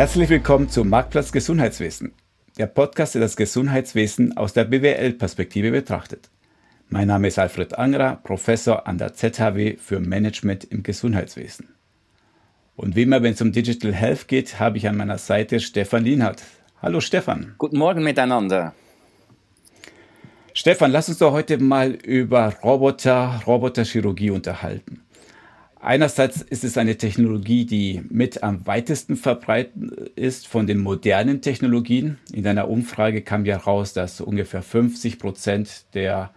Herzlich willkommen zu Marktplatz Gesundheitswesen, der Podcast, der das Gesundheitswesen aus der BWL-Perspektive betrachtet. Mein Name ist Alfred Angerer, Professor an der ZHW für Management im Gesundheitswesen. Und wie immer, wenn es um Digital Health geht, habe ich an meiner Seite Stefan Lienhardt. Hallo Stefan. Guten Morgen miteinander. Stefan, lass uns doch heute mal über Roboter, Roboterchirurgie unterhalten. Einerseits ist es eine Technologie, die mit am weitesten verbreitet ist von den modernen Technologien. In einer Umfrage kam ja raus, dass ungefähr 50 Prozent der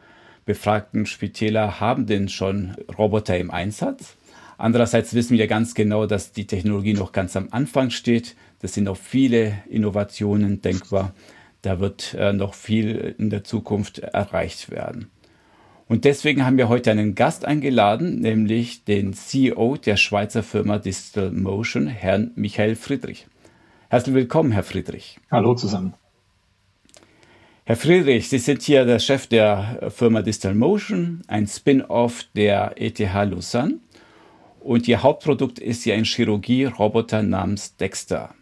befragten Spitäler haben denn schon Roboter im Einsatz. Andererseits wissen wir ganz genau, dass die Technologie noch ganz am Anfang steht. Das sind noch viele Innovationen denkbar. Da wird äh, noch viel in der Zukunft erreicht werden. Und deswegen haben wir heute einen Gast eingeladen, nämlich den CEO der Schweizer Firma Digital Motion, Herrn Michael Friedrich. Herzlich willkommen, Herr Friedrich. Hallo zusammen. Herr Friedrich, Sie sind hier der Chef der Firma Distal Motion, ein Spin-off der ETH Lausanne. Und Ihr Hauptprodukt ist ja ein Chirurgie-Roboter namens Dexter.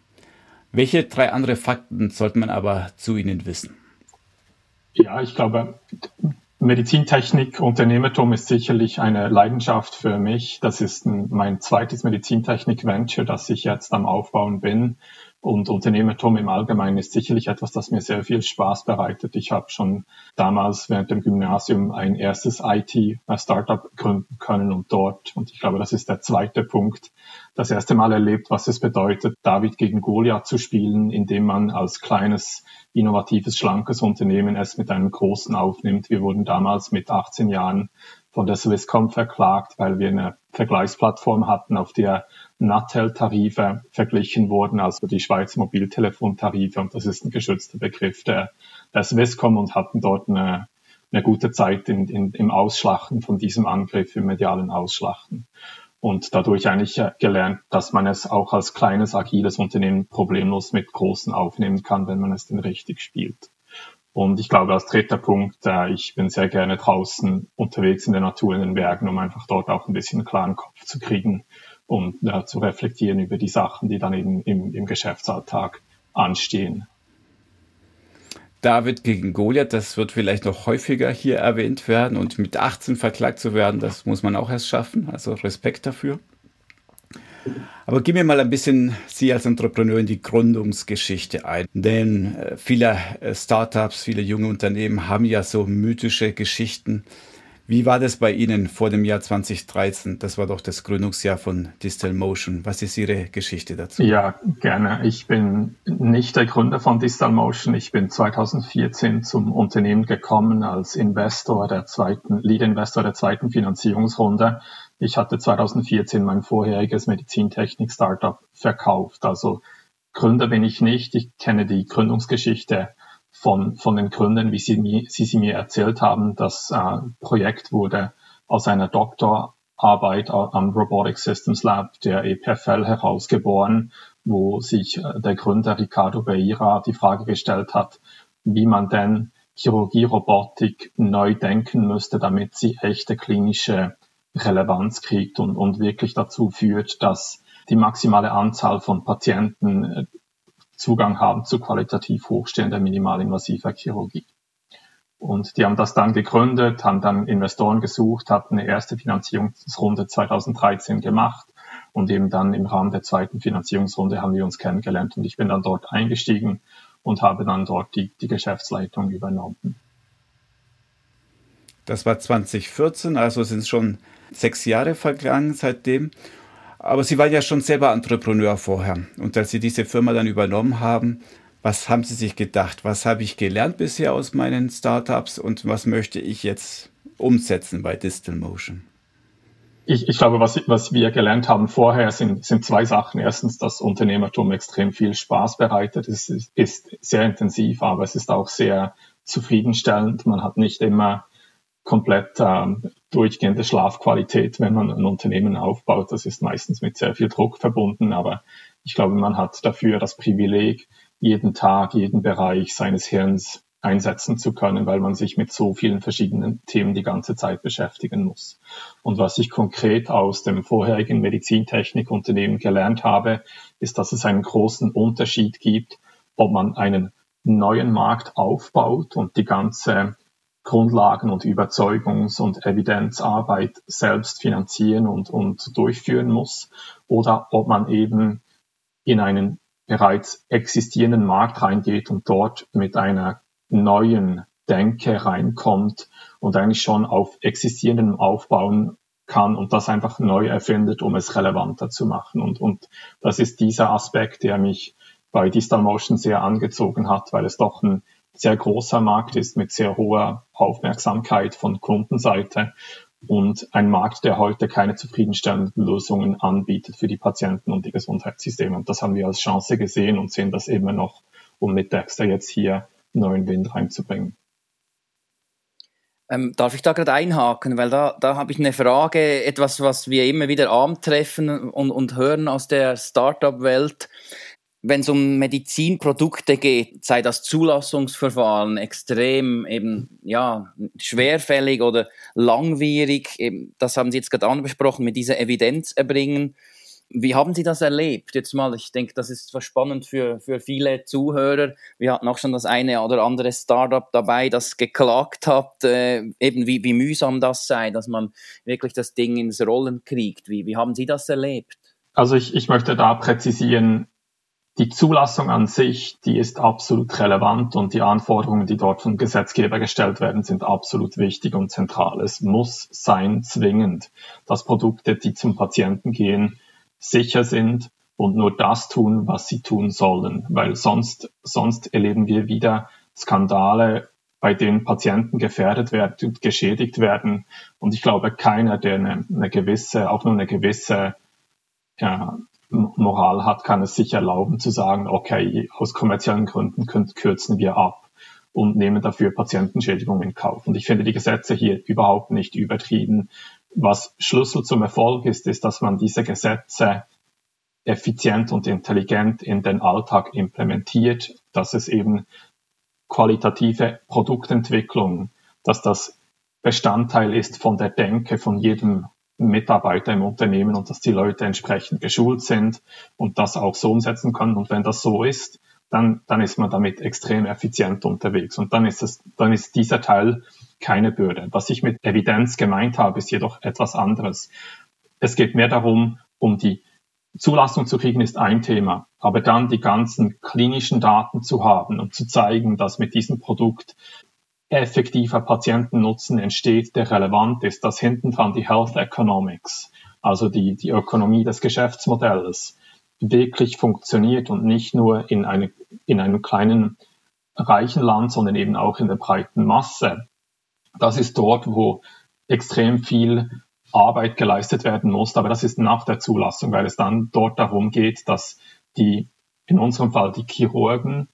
Welche drei andere Fakten sollte man aber zu Ihnen wissen? Ja, ich glaube, Medizintechnik, Unternehmertum ist sicherlich eine Leidenschaft für mich. Das ist mein zweites Medizintechnik-Venture, das ich jetzt am Aufbauen bin. Und Unternehmertum im Allgemeinen ist sicherlich etwas, das mir sehr viel Spaß bereitet. Ich habe schon damals während dem Gymnasium ein erstes IT-Startup gründen können und dort, und ich glaube, das ist der zweite Punkt, das erste Mal erlebt, was es bedeutet, David gegen Goliath zu spielen, indem man als kleines, innovatives, schlankes Unternehmen es mit einem großen aufnimmt. Wir wurden damals mit 18 Jahren von der Swisscom verklagt, weil wir eine Vergleichsplattform hatten, auf der Natel-Tarife verglichen wurden, also die Schweizer Mobiltelefontarife. Und das ist ein geschützter Begriff der, der Swisscom und hatten dort eine, eine gute Zeit in, in, im Ausschlachten von diesem Angriff, im medialen Ausschlachten. Und dadurch eigentlich gelernt, dass man es auch als kleines, agiles Unternehmen problemlos mit großen aufnehmen kann, wenn man es denn richtig spielt. Und ich glaube, als dritter Punkt, äh, ich bin sehr gerne draußen unterwegs in der Natur, in den Bergen, um einfach dort auch ein bisschen einen klaren Kopf zu kriegen und äh, zu reflektieren über die Sachen, die dann eben im, im Geschäftsalltag anstehen. David gegen Goliath, das wird vielleicht noch häufiger hier erwähnt werden und mit 18 verklagt zu werden, das muss man auch erst schaffen. Also Respekt dafür. Aber gib mir mal ein bisschen Sie als Entrepreneur in die Gründungsgeschichte ein. Denn äh, viele äh, Startups, viele junge Unternehmen haben ja so mythische Geschichten. Wie war das bei Ihnen vor dem Jahr 2013? Das war doch das Gründungsjahr von Distal Motion. Was ist Ihre Geschichte dazu? Ja, gerne. Ich bin nicht der Gründer von Distal Motion. Ich bin 2014 zum Unternehmen gekommen als Investor der zweiten, Lead Investor der zweiten Finanzierungsrunde. Ich hatte 2014 mein vorheriges Medizintechnik-Startup verkauft. Also Gründer bin ich nicht. Ich kenne die Gründungsgeschichte von, von den Gründern, wie sie, sie sie mir erzählt haben. Das äh, Projekt wurde aus einer Doktorarbeit am Robotic Systems Lab der EPFL herausgeboren, wo sich äh, der Gründer Ricardo Beira die Frage gestellt hat, wie man denn Chirurgie-Robotik neu denken müsste, damit sie echte klinische Relevanz kriegt und, und wirklich dazu führt, dass die maximale Anzahl von Patienten äh, Zugang haben zu qualitativ hochstehender minimalinvasiver Chirurgie. Und die haben das dann gegründet, haben dann Investoren gesucht, hatten eine erste Finanzierungsrunde 2013 gemacht und eben dann im Rahmen der zweiten Finanzierungsrunde haben wir uns kennengelernt und ich bin dann dort eingestiegen und habe dann dort die, die Geschäftsleitung übernommen. Das war 2014, also sind schon sechs Jahre vergangen seitdem. Aber Sie waren ja schon selber Entrepreneur vorher. Und als Sie diese Firma dann übernommen haben, was haben Sie sich gedacht? Was habe ich gelernt bisher aus meinen Startups und was möchte ich jetzt umsetzen bei Distal Motion? Ich, ich glaube, was, was wir gelernt haben vorher, sind, sind zwei Sachen. Erstens, dass Unternehmertum extrem viel Spaß bereitet. Es ist, ist sehr intensiv, aber es ist auch sehr zufriedenstellend. Man hat nicht immer komplett ähm, durchgehende Schlafqualität, wenn man ein Unternehmen aufbaut. Das ist meistens mit sehr viel Druck verbunden, aber ich glaube, man hat dafür das Privileg, jeden Tag, jeden Bereich seines Hirns einsetzen zu können, weil man sich mit so vielen verschiedenen Themen die ganze Zeit beschäftigen muss. Und was ich konkret aus dem vorherigen Medizintechnikunternehmen gelernt habe, ist, dass es einen großen Unterschied gibt, ob man einen neuen Markt aufbaut und die ganze Grundlagen- und Überzeugungs- und Evidenzarbeit selbst finanzieren und, und durchführen muss oder ob man eben in einen bereits existierenden Markt reingeht und dort mit einer neuen Denke reinkommt und eigentlich schon auf existierendem aufbauen kann und das einfach neu erfindet, um es relevanter zu machen. Und, und das ist dieser Aspekt, der mich bei Distal Motion sehr angezogen hat, weil es doch ein sehr großer Markt ist mit sehr hoher Aufmerksamkeit von Kundenseite und ein Markt, der heute keine zufriedenstellenden Lösungen anbietet für die Patienten und die Gesundheitssysteme. Und das haben wir als Chance gesehen und sehen das immer noch, um mit Dexter jetzt hier neuen Wind reinzubringen. Ähm, darf ich da gerade einhaken, weil da, da habe ich eine Frage, etwas, was wir immer wieder antreffen und, und hören aus der Startup-Welt. Wenn es um Medizinprodukte geht, sei das Zulassungsverfahren extrem eben ja schwerfällig oder langwierig, eben, das haben Sie jetzt gerade angesprochen, mit dieser Evidenz erbringen. Wie haben Sie das erlebt? Jetzt mal, ich denke, das ist was spannend für, für viele Zuhörer. Wir hatten auch schon das eine oder andere Startup dabei, das geklagt hat, äh, eben wie, wie mühsam das sei, dass man wirklich das Ding ins Rollen kriegt. Wie, wie haben Sie das erlebt? Also ich, ich möchte da präzisieren, die Zulassung an sich, die ist absolut relevant und die Anforderungen, die dort vom Gesetzgeber gestellt werden, sind absolut wichtig und zentral. Es muss sein zwingend, dass Produkte, die zum Patienten gehen, sicher sind und nur das tun, was sie tun sollen, weil sonst, sonst erleben wir wieder Skandale, bei denen Patienten gefährdet werden und geschädigt werden. Und ich glaube, keiner, der eine, eine gewisse, auch nur eine gewisse ja, Moral hat, kann es sich erlauben zu sagen, okay, aus kommerziellen Gründen kürzen wir ab und nehmen dafür Patientenschädigungen in Kauf. Und ich finde die Gesetze hier überhaupt nicht übertrieben. Was Schlüssel zum Erfolg ist, ist, dass man diese Gesetze effizient und intelligent in den Alltag implementiert, dass es eben qualitative Produktentwicklung, dass das Bestandteil ist von der Denke von jedem Mitarbeiter im Unternehmen und dass die Leute entsprechend geschult sind und das auch so umsetzen können. Und wenn das so ist, dann, dann ist man damit extrem effizient unterwegs. Und dann ist es, dann ist dieser Teil keine Bürde. Was ich mit Evidenz gemeint habe, ist jedoch etwas anderes. Es geht mehr darum, um die Zulassung zu kriegen ist ein Thema, aber dann die ganzen klinischen Daten zu haben und zu zeigen, dass mit diesem Produkt effektiver Patientennutzen entsteht, der relevant ist, dass hinten dran die Health Economics, also die, die Ökonomie des Geschäftsmodells, wirklich funktioniert und nicht nur in, eine, in einem kleinen reichen Land, sondern eben auch in der breiten Masse. Das ist dort, wo extrem viel Arbeit geleistet werden muss, aber das ist nach der Zulassung, weil es dann dort darum geht, dass die, in unserem Fall die Chirurgen,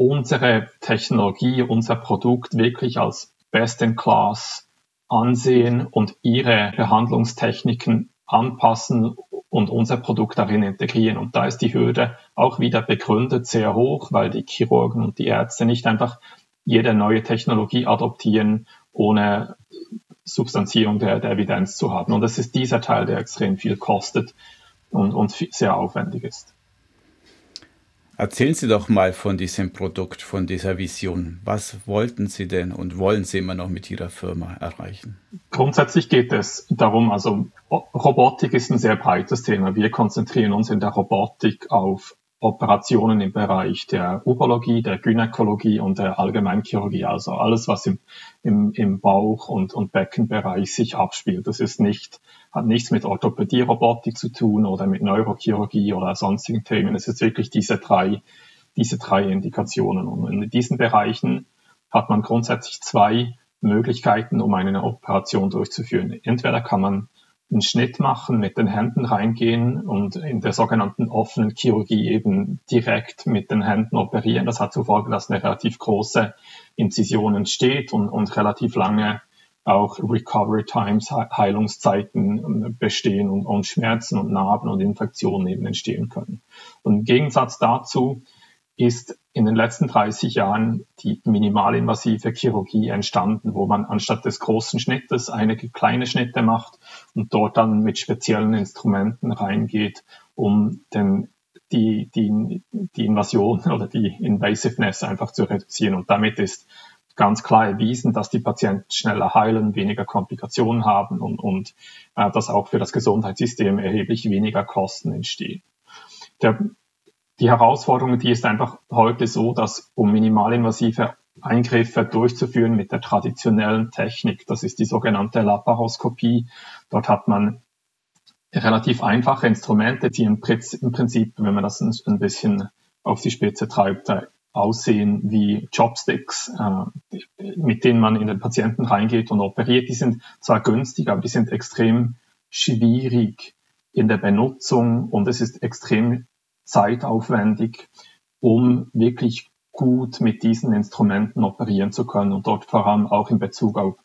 unsere Technologie, unser Produkt wirklich als Best in Class ansehen und ihre Behandlungstechniken anpassen und unser Produkt darin integrieren. Und da ist die Hürde auch wieder begründet sehr hoch, weil die Chirurgen und die Ärzte nicht einfach jede neue Technologie adoptieren, ohne Substanzierung der, der Evidenz zu haben. Und das ist dieser Teil, der extrem viel kostet und, und sehr aufwendig ist. Erzählen Sie doch mal von diesem Produkt, von dieser Vision. Was wollten Sie denn und wollen Sie immer noch mit Ihrer Firma erreichen? Grundsätzlich geht es darum, also Robotik ist ein sehr breites Thema. Wir konzentrieren uns in der Robotik auf Operationen im Bereich der Urologie, der Gynäkologie und der Allgemeinchirurgie, also alles, was im, im, im Bauch- und, und Beckenbereich sich abspielt. Das ist nicht, hat nichts mit Orthopädie-Robotik zu tun oder mit Neurochirurgie oder sonstigen Themen. Es ist wirklich diese drei, diese drei Indikationen. Und in diesen Bereichen hat man grundsätzlich zwei Möglichkeiten, um eine Operation durchzuführen. Entweder kann man einen Schnitt machen, mit den Händen reingehen und in der sogenannten offenen Chirurgie eben direkt mit den Händen operieren. Das hat zur Folge, dass eine relativ große Inzision entsteht und, und relativ lange auch Recovery Times, Heilungszeiten bestehen und, und Schmerzen und Narben und Infektionen eben entstehen können. Und im Gegensatz dazu ist in den letzten 30 Jahren die minimalinvasive Chirurgie entstanden, wo man anstatt des großen Schnittes einige kleine Schnitte macht und dort dann mit speziellen Instrumenten reingeht, um den, die, die, die Invasion oder die Invasiveness einfach zu reduzieren. Und damit ist ganz klar erwiesen, dass die Patienten schneller heilen, weniger Komplikationen haben und, und äh, dass auch für das Gesundheitssystem erheblich weniger Kosten entstehen. Der, die Herausforderung, die ist einfach heute so, dass um minimalinvasive Eingriffe durchzuführen mit der traditionellen Technik, das ist die sogenannte Laparoskopie, dort hat man relativ einfache Instrumente, die im Prinzip, wenn man das ein bisschen auf die Spitze treibt, aussehen wie Chopsticks, äh, mit denen man in den Patienten reingeht und operiert. Die sind zwar günstig, aber die sind extrem schwierig in der Benutzung und es ist extrem zeitaufwendig, um wirklich gut mit diesen Instrumenten operieren zu können und dort vor allem auch in Bezug auf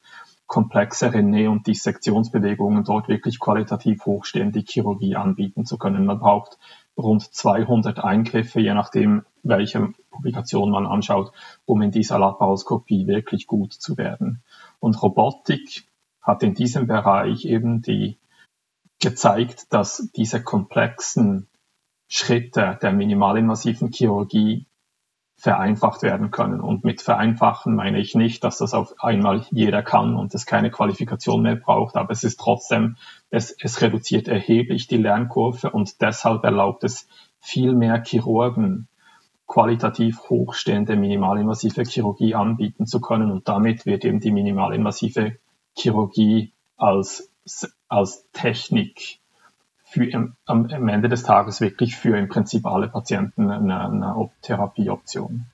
komplexere Näh- und Dissektionsbewegungen dort wirklich qualitativ hochstehende Chirurgie anbieten zu können. Man braucht rund 200 Eingriffe, je nachdem, welche Publikation man anschaut, um in dieser Laparoskopie wirklich gut zu werden. Und Robotik hat in diesem Bereich eben die gezeigt, dass diese komplexen Schritte der minimalinvasiven Chirurgie vereinfacht werden können. Und mit vereinfachen meine ich nicht, dass das auf einmal jeder kann und es keine Qualifikation mehr braucht, aber es ist trotzdem, es, es reduziert erheblich die Lernkurve und deshalb erlaubt es viel mehr Chirurgen qualitativ hochstehende minimalinvasive Chirurgie anbieten zu können und damit wird eben die minimalinvasive Chirurgie als, als Technik für am, am Ende des Tages wirklich für im Prinzip alle Patienten eine, eine Therapieoption.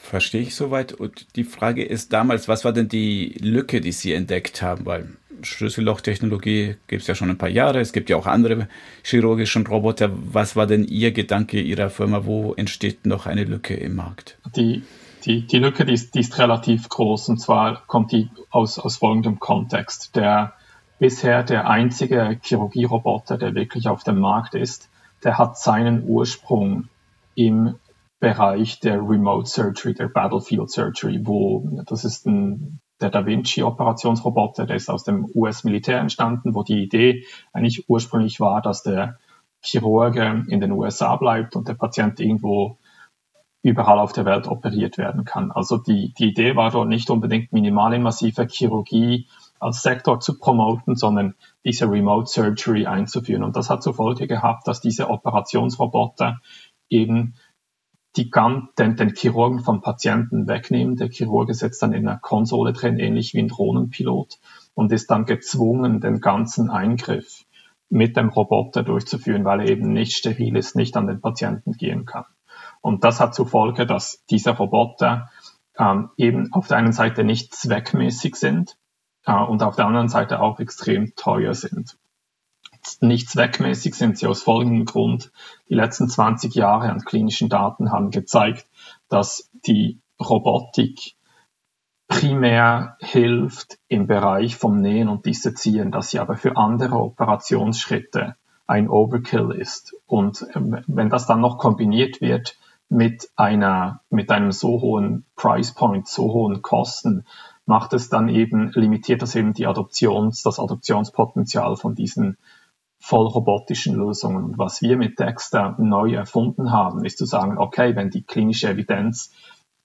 Verstehe ich soweit. Und die Frage ist damals, was war denn die Lücke, die Sie entdeckt haben? Weil Schlüssellochtechnologie gibt es ja schon ein paar Jahre. Es gibt ja auch andere chirurgischen Roboter. Was war denn Ihr Gedanke Ihrer Firma? Wo entsteht noch eine Lücke im Markt? Die, die, die Lücke, die ist, die ist relativ groß. Und zwar kommt die aus, aus folgendem Kontext. Der bisher der einzige Chirurgieroboter, der wirklich auf dem Markt ist. Der hat seinen Ursprung im Bereich der Remote Surgery, der Battlefield Surgery, wo das ist ein, der Da Vinci Operationsroboter, der ist aus dem US-Militär entstanden, wo die Idee eigentlich ursprünglich war, dass der Chirurge in den USA bleibt und der Patient irgendwo überall auf der Welt operiert werden kann. Also die, die Idee war dort nicht unbedingt minimalinvasive Chirurgie als Sektor zu promoten, sondern diese Remote Surgery einzuführen. Und das hat zur Folge gehabt, dass diese Operationsroboter eben die den, den Chirurgen vom Patienten wegnehmen. Der Chirurg sitzt dann in einer Konsole drin, ähnlich wie ein Drohnenpilot, und ist dann gezwungen, den ganzen Eingriff mit dem Roboter durchzuführen, weil er eben nicht steril ist, nicht an den Patienten gehen kann. Und das hat zur Folge, dass diese Roboter ähm, eben auf der einen Seite nicht zweckmäßig sind, und auf der anderen Seite auch extrem teuer sind. Nicht zweckmäßig sind sie aus folgendem Grund. Die letzten 20 Jahre an klinischen Daten haben gezeigt, dass die Robotik primär hilft im Bereich vom Nähen und Dissezieren, dass sie aber für andere Operationsschritte ein Overkill ist. Und ähm, wenn das dann noch kombiniert wird mit einer, mit einem so hohen Price Point, so hohen Kosten, macht es dann eben, limitiert das eben die Adoptions, das Adoptionspotenzial von diesen vollrobotischen Lösungen. Und was wir mit Dexter neu erfunden haben, ist zu sagen, okay, wenn die klinische Evidenz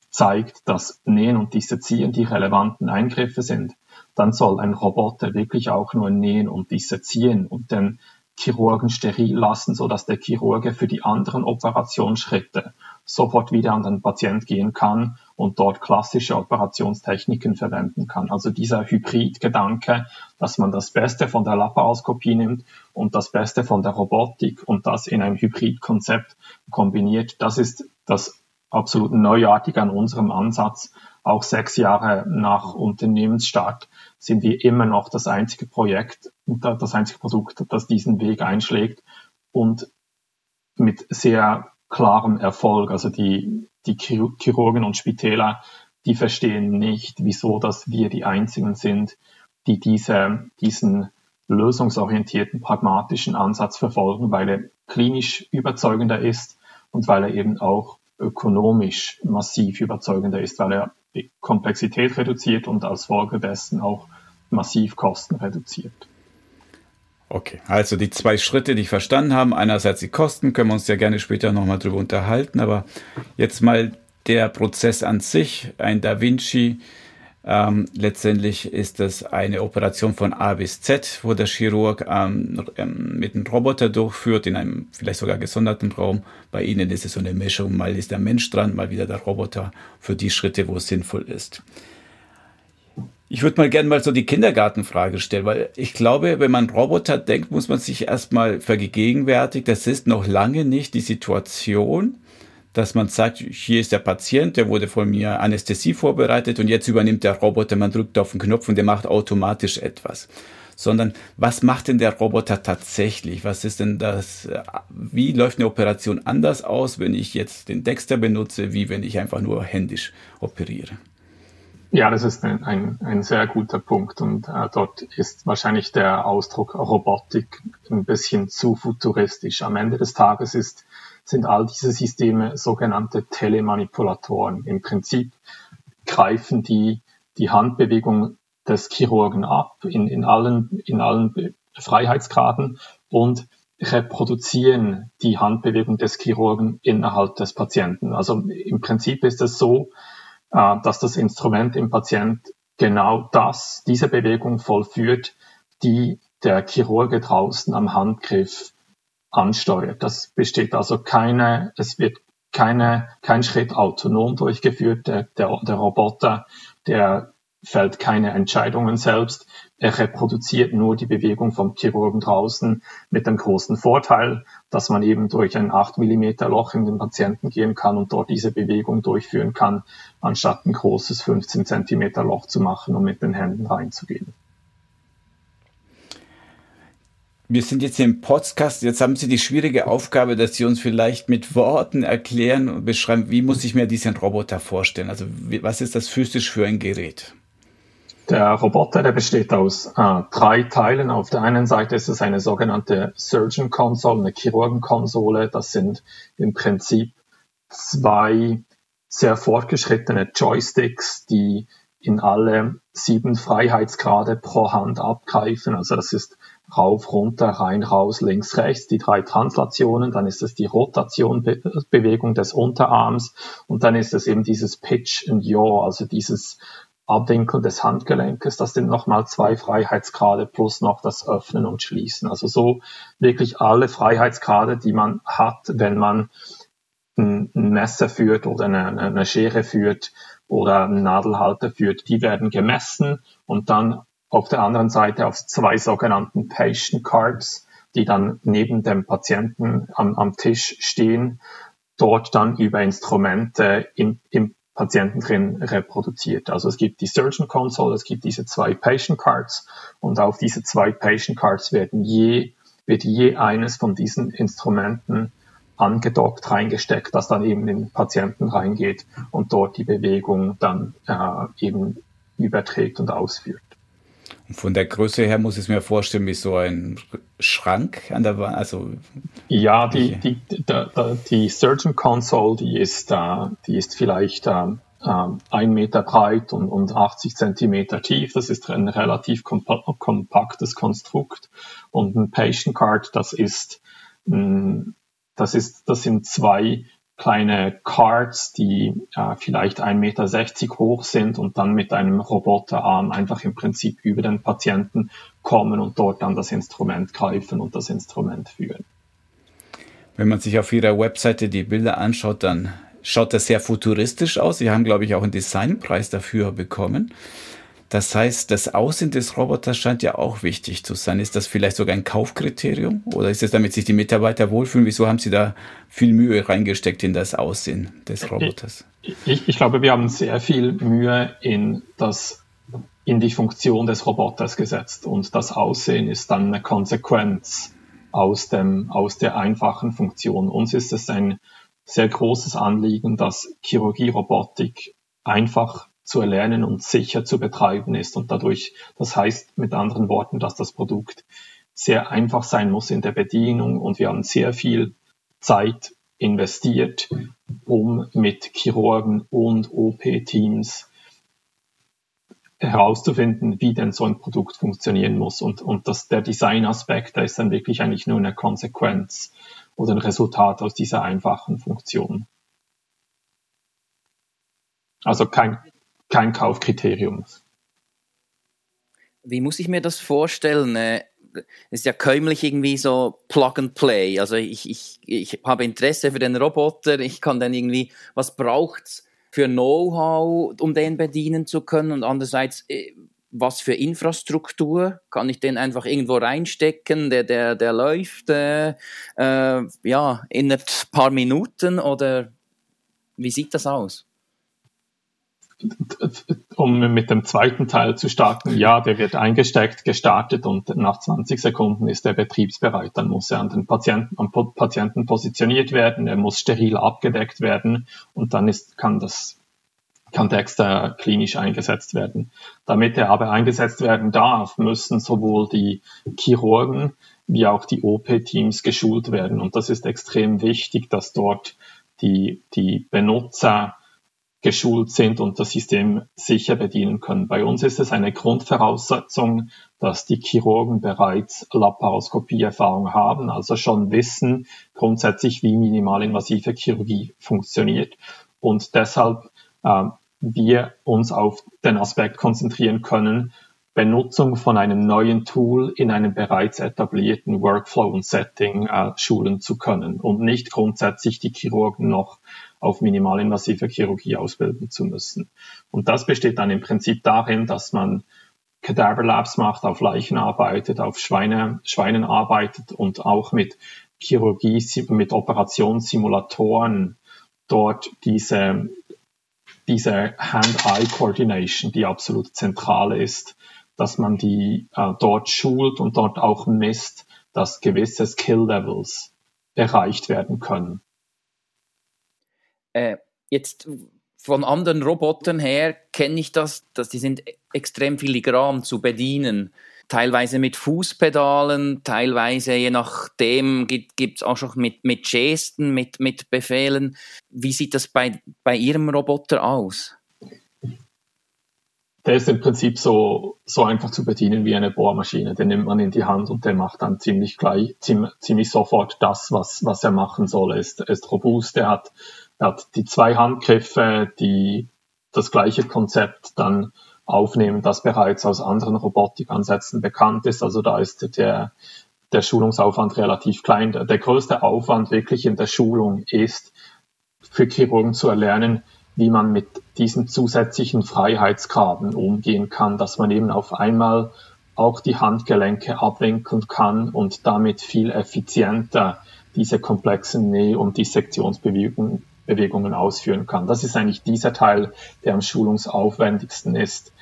zeigt, dass Nähen und Dissezieren die relevanten Eingriffe sind, dann soll ein Roboter wirklich auch nur nähen und dissezieren und den Chirurgen steril lassen, so dass der Chirurge für die anderen Operationsschritte sofort wieder an den Patient gehen kann und dort klassische Operationstechniken verwenden kann. Also dieser Hybridgedanke, dass man das Beste von der Laparoskopie nimmt und das Beste von der Robotik und das in einem Hybridkonzept kombiniert, das ist das absolut Neuartige an unserem Ansatz. Auch sechs Jahre nach Unternehmensstart sind wir immer noch das einzige Projekt, das einzige Produkt, das diesen Weg einschlägt und mit sehr klarem Erfolg. Also die, die Chirurgen und Spitäler, die verstehen nicht, wieso dass wir die einzigen sind, die diese, diesen lösungsorientierten, pragmatischen Ansatz verfolgen, weil er klinisch überzeugender ist und weil er eben auch ökonomisch massiv überzeugender ist, weil er Komplexität reduziert und als Folge dessen auch massiv Kosten reduziert. Okay, also die zwei Schritte, die ich verstanden habe. Einerseits die Kosten, können wir uns ja gerne später nochmal drüber unterhalten, aber jetzt mal der Prozess an sich, ein Da Vinci. Ähm, letztendlich ist das eine Operation von A bis Z, wo der Chirurg ähm, ähm, mit einem Roboter durchführt, in einem vielleicht sogar gesonderten Raum. Bei Ihnen ist es so eine Mischung, mal ist der Mensch dran, mal wieder der Roboter für die Schritte, wo es sinnvoll ist. Ich würde mal gerne mal so die Kindergartenfrage stellen, weil ich glaube, wenn man Roboter denkt, muss man sich erstmal vergegenwärtigen, das ist noch lange nicht die Situation, dass man sagt, hier ist der Patient, der wurde von mir Anästhesie vorbereitet und jetzt übernimmt der Roboter, man drückt auf den Knopf und der macht automatisch etwas. Sondern was macht denn der Roboter tatsächlich? Was ist denn das? Wie läuft eine Operation anders aus, wenn ich jetzt den Dexter benutze, wie wenn ich einfach nur händisch operiere? Ja, das ist ein, ein, ein sehr guter Punkt und äh, dort ist wahrscheinlich der Ausdruck Robotik ein bisschen zu futuristisch. Am Ende des Tages ist, sind all diese Systeme sogenannte Telemanipulatoren. Im Prinzip greifen die die Handbewegung des Chirurgen ab in, in allen, in allen Freiheitsgraden und reproduzieren die Handbewegung des Chirurgen innerhalb des Patienten. Also im Prinzip ist es so, äh, dass das Instrument im Patient genau das, diese Bewegung vollführt, die der Chirurge draußen am Handgriff ansteuert. Das besteht also keine, es wird keine, kein Schritt autonom durchgeführt. Der, der, der Roboter, der fällt keine Entscheidungen selbst. Er reproduziert nur die Bewegung vom Chirurgen draußen mit dem großen Vorteil, dass man eben durch ein 8 Millimeter Loch in den Patienten gehen kann und dort diese Bewegung durchführen kann, anstatt ein großes 15 Zentimeter Loch zu machen und mit den Händen reinzugehen. Wir sind jetzt im Podcast. Jetzt haben Sie die schwierige Aufgabe, dass Sie uns vielleicht mit Worten erklären und beschreiben, wie muss ich mir diesen Roboter vorstellen? Also was ist das physisch für ein Gerät? Der Roboter, der besteht aus äh, drei Teilen. Auf der einen Seite ist es eine sogenannte Surgeon Console, eine Chirurgenkonsole. Das sind im Prinzip zwei sehr fortgeschrittene Joysticks, die in alle sieben Freiheitsgrade pro Hand abgreifen. Also das ist rauf, runter, rein, raus, links, rechts, die drei Translationen, dann ist es die Rotationbewegung des Unterarms und dann ist es eben dieses Pitch and Yaw, also dieses Abwinkeln des Handgelenkes, das sind nochmal zwei Freiheitsgrade plus noch das Öffnen und Schließen. Also so wirklich alle Freiheitsgrade, die man hat, wenn man ein Messer führt oder eine, eine Schere führt oder einen Nadelhalter führt, die werden gemessen und dann auf der anderen Seite auf zwei sogenannten Patient Cards, die dann neben dem Patienten am, am Tisch stehen, dort dann über Instrumente im, im Patienten drin reproduziert. Also es gibt die Surgeon Console, es gibt diese zwei Patient Cards und auf diese zwei Patient Cards werden je, wird je eines von diesen Instrumenten angedockt, reingesteckt, das dann eben in den Patienten reingeht und dort die Bewegung dann äh, eben überträgt und ausführt. Von der Größe her muss ich es mir vorstellen, wie so ein Schrank an der Wand. Also ja, die, die, die, die Surgeon Console, die ist, äh, die ist vielleicht äh, ein Meter breit und, und 80 Zentimeter tief. Das ist ein relativ kompaktes Konstrukt. Und ein Patient Card, das ist, das ist, das sind zwei kleine Cards, die äh, vielleicht 1,60 Meter hoch sind und dann mit einem Roboterarm einfach im Prinzip über den Patienten kommen und dort dann das Instrument greifen und das Instrument führen. Wenn man sich auf Ihrer Webseite die Bilder anschaut, dann schaut das sehr futuristisch aus. Sie haben, glaube ich, auch einen Designpreis dafür bekommen. Das heißt, das Aussehen des Roboters scheint ja auch wichtig zu sein. Ist das vielleicht sogar ein Kaufkriterium? Oder ist es, damit sich die Mitarbeiter wohlfühlen? Wieso haben Sie da viel Mühe reingesteckt in das Aussehen des Roboters? Ich, ich glaube, wir haben sehr viel Mühe in das in die Funktion des Roboters gesetzt und das Aussehen ist dann eine Konsequenz aus dem aus der einfachen Funktion. Uns ist es ein sehr großes Anliegen, dass Chirurgie-Robotik einfach zu erlernen und sicher zu betreiben ist. Und dadurch, das heißt mit anderen Worten, dass das Produkt sehr einfach sein muss in der Bedienung und wir haben sehr viel Zeit investiert, um mit Chirurgen und OP-Teams herauszufinden, wie denn so ein Produkt funktionieren muss. Und, und das, der Designaspekt, der ist dann wirklich eigentlich nur eine Konsequenz oder ein Resultat aus dieser einfachen Funktion. Also kein, kein Kaufkriterium. Wie muss ich mir das vorstellen? Äh, es ist ja käumlich irgendwie so Plug and Play. Also ich, ich, ich habe Interesse für den Roboter, ich kann dann irgendwie, was braucht's für Know-how, um den bedienen zu können? Und andererseits, äh, was für Infrastruktur? Kann ich den einfach irgendwo reinstecken, der, der, der läuft äh, äh, ja, in ein paar Minuten oder wie sieht das aus? Um mit dem zweiten Teil zu starten, ja, der wird eingesteckt, gestartet und nach 20 Sekunden ist er betriebsbereit. Dann muss er an den Patienten, am Patienten positioniert werden, er muss steril abgedeckt werden und dann ist, kann das kann Dexter klinisch eingesetzt werden. Damit er aber eingesetzt werden darf, müssen sowohl die Chirurgen wie auch die OP-Teams geschult werden. Und das ist extrem wichtig, dass dort die, die Benutzer geschult sind und das System sicher bedienen können. Bei uns ist es eine Grundvoraussetzung, dass die Chirurgen bereits Laparoskopie-Erfahrung haben, also schon wissen grundsätzlich, wie minimalinvasive Chirurgie funktioniert und deshalb äh, wir uns auf den Aspekt konzentrieren können, Benutzung von einem neuen Tool in einem bereits etablierten Workflow und Setting äh, schulen zu können und nicht grundsätzlich die Chirurgen noch auf minimalinvasive Chirurgie ausbilden zu müssen. Und das besteht dann im Prinzip darin, dass man Cadaver Labs macht, auf Leichen arbeitet, auf Schweine, Schweinen arbeitet und auch mit Chirurgie, mit Operationssimulatoren dort diese, diese Hand-Eye-Coordination, die absolut zentral ist, dass man die äh, dort schult und dort auch misst, dass gewisse Skill-Levels erreicht werden können. Äh, jetzt von anderen Robotern her kenne ich das, dass die sind extrem filigran zu bedienen. Teilweise mit Fußpedalen, teilweise je nachdem gibt es auch schon mit, mit Gesten, mit, mit Befehlen. Wie sieht das bei, bei Ihrem Roboter aus? Der ist im Prinzip so, so einfach zu bedienen wie eine Bohrmaschine. Den nimmt man in die Hand und der macht dann ziemlich gleich, ziemlich, ziemlich sofort das, was, was er machen soll. Er ist, er ist robust, er hat, er hat die zwei Handgriffe, die das gleiche Konzept dann aufnehmen, das bereits aus anderen Robotikansätzen bekannt ist. Also da ist der, der Schulungsaufwand relativ klein. Der größte Aufwand wirklich in der Schulung ist, für Chirurgen zu erlernen, wie man mit diesen zusätzlichen Freiheitsgraden umgehen kann, dass man eben auf einmal auch die Handgelenke abwinkeln kann und damit viel effizienter diese komplexen Näh- und Dissektionsbewegungen Bewegungen ausführen kann. Das ist eigentlich dieser Teil, der am schulungsaufwendigsten ist,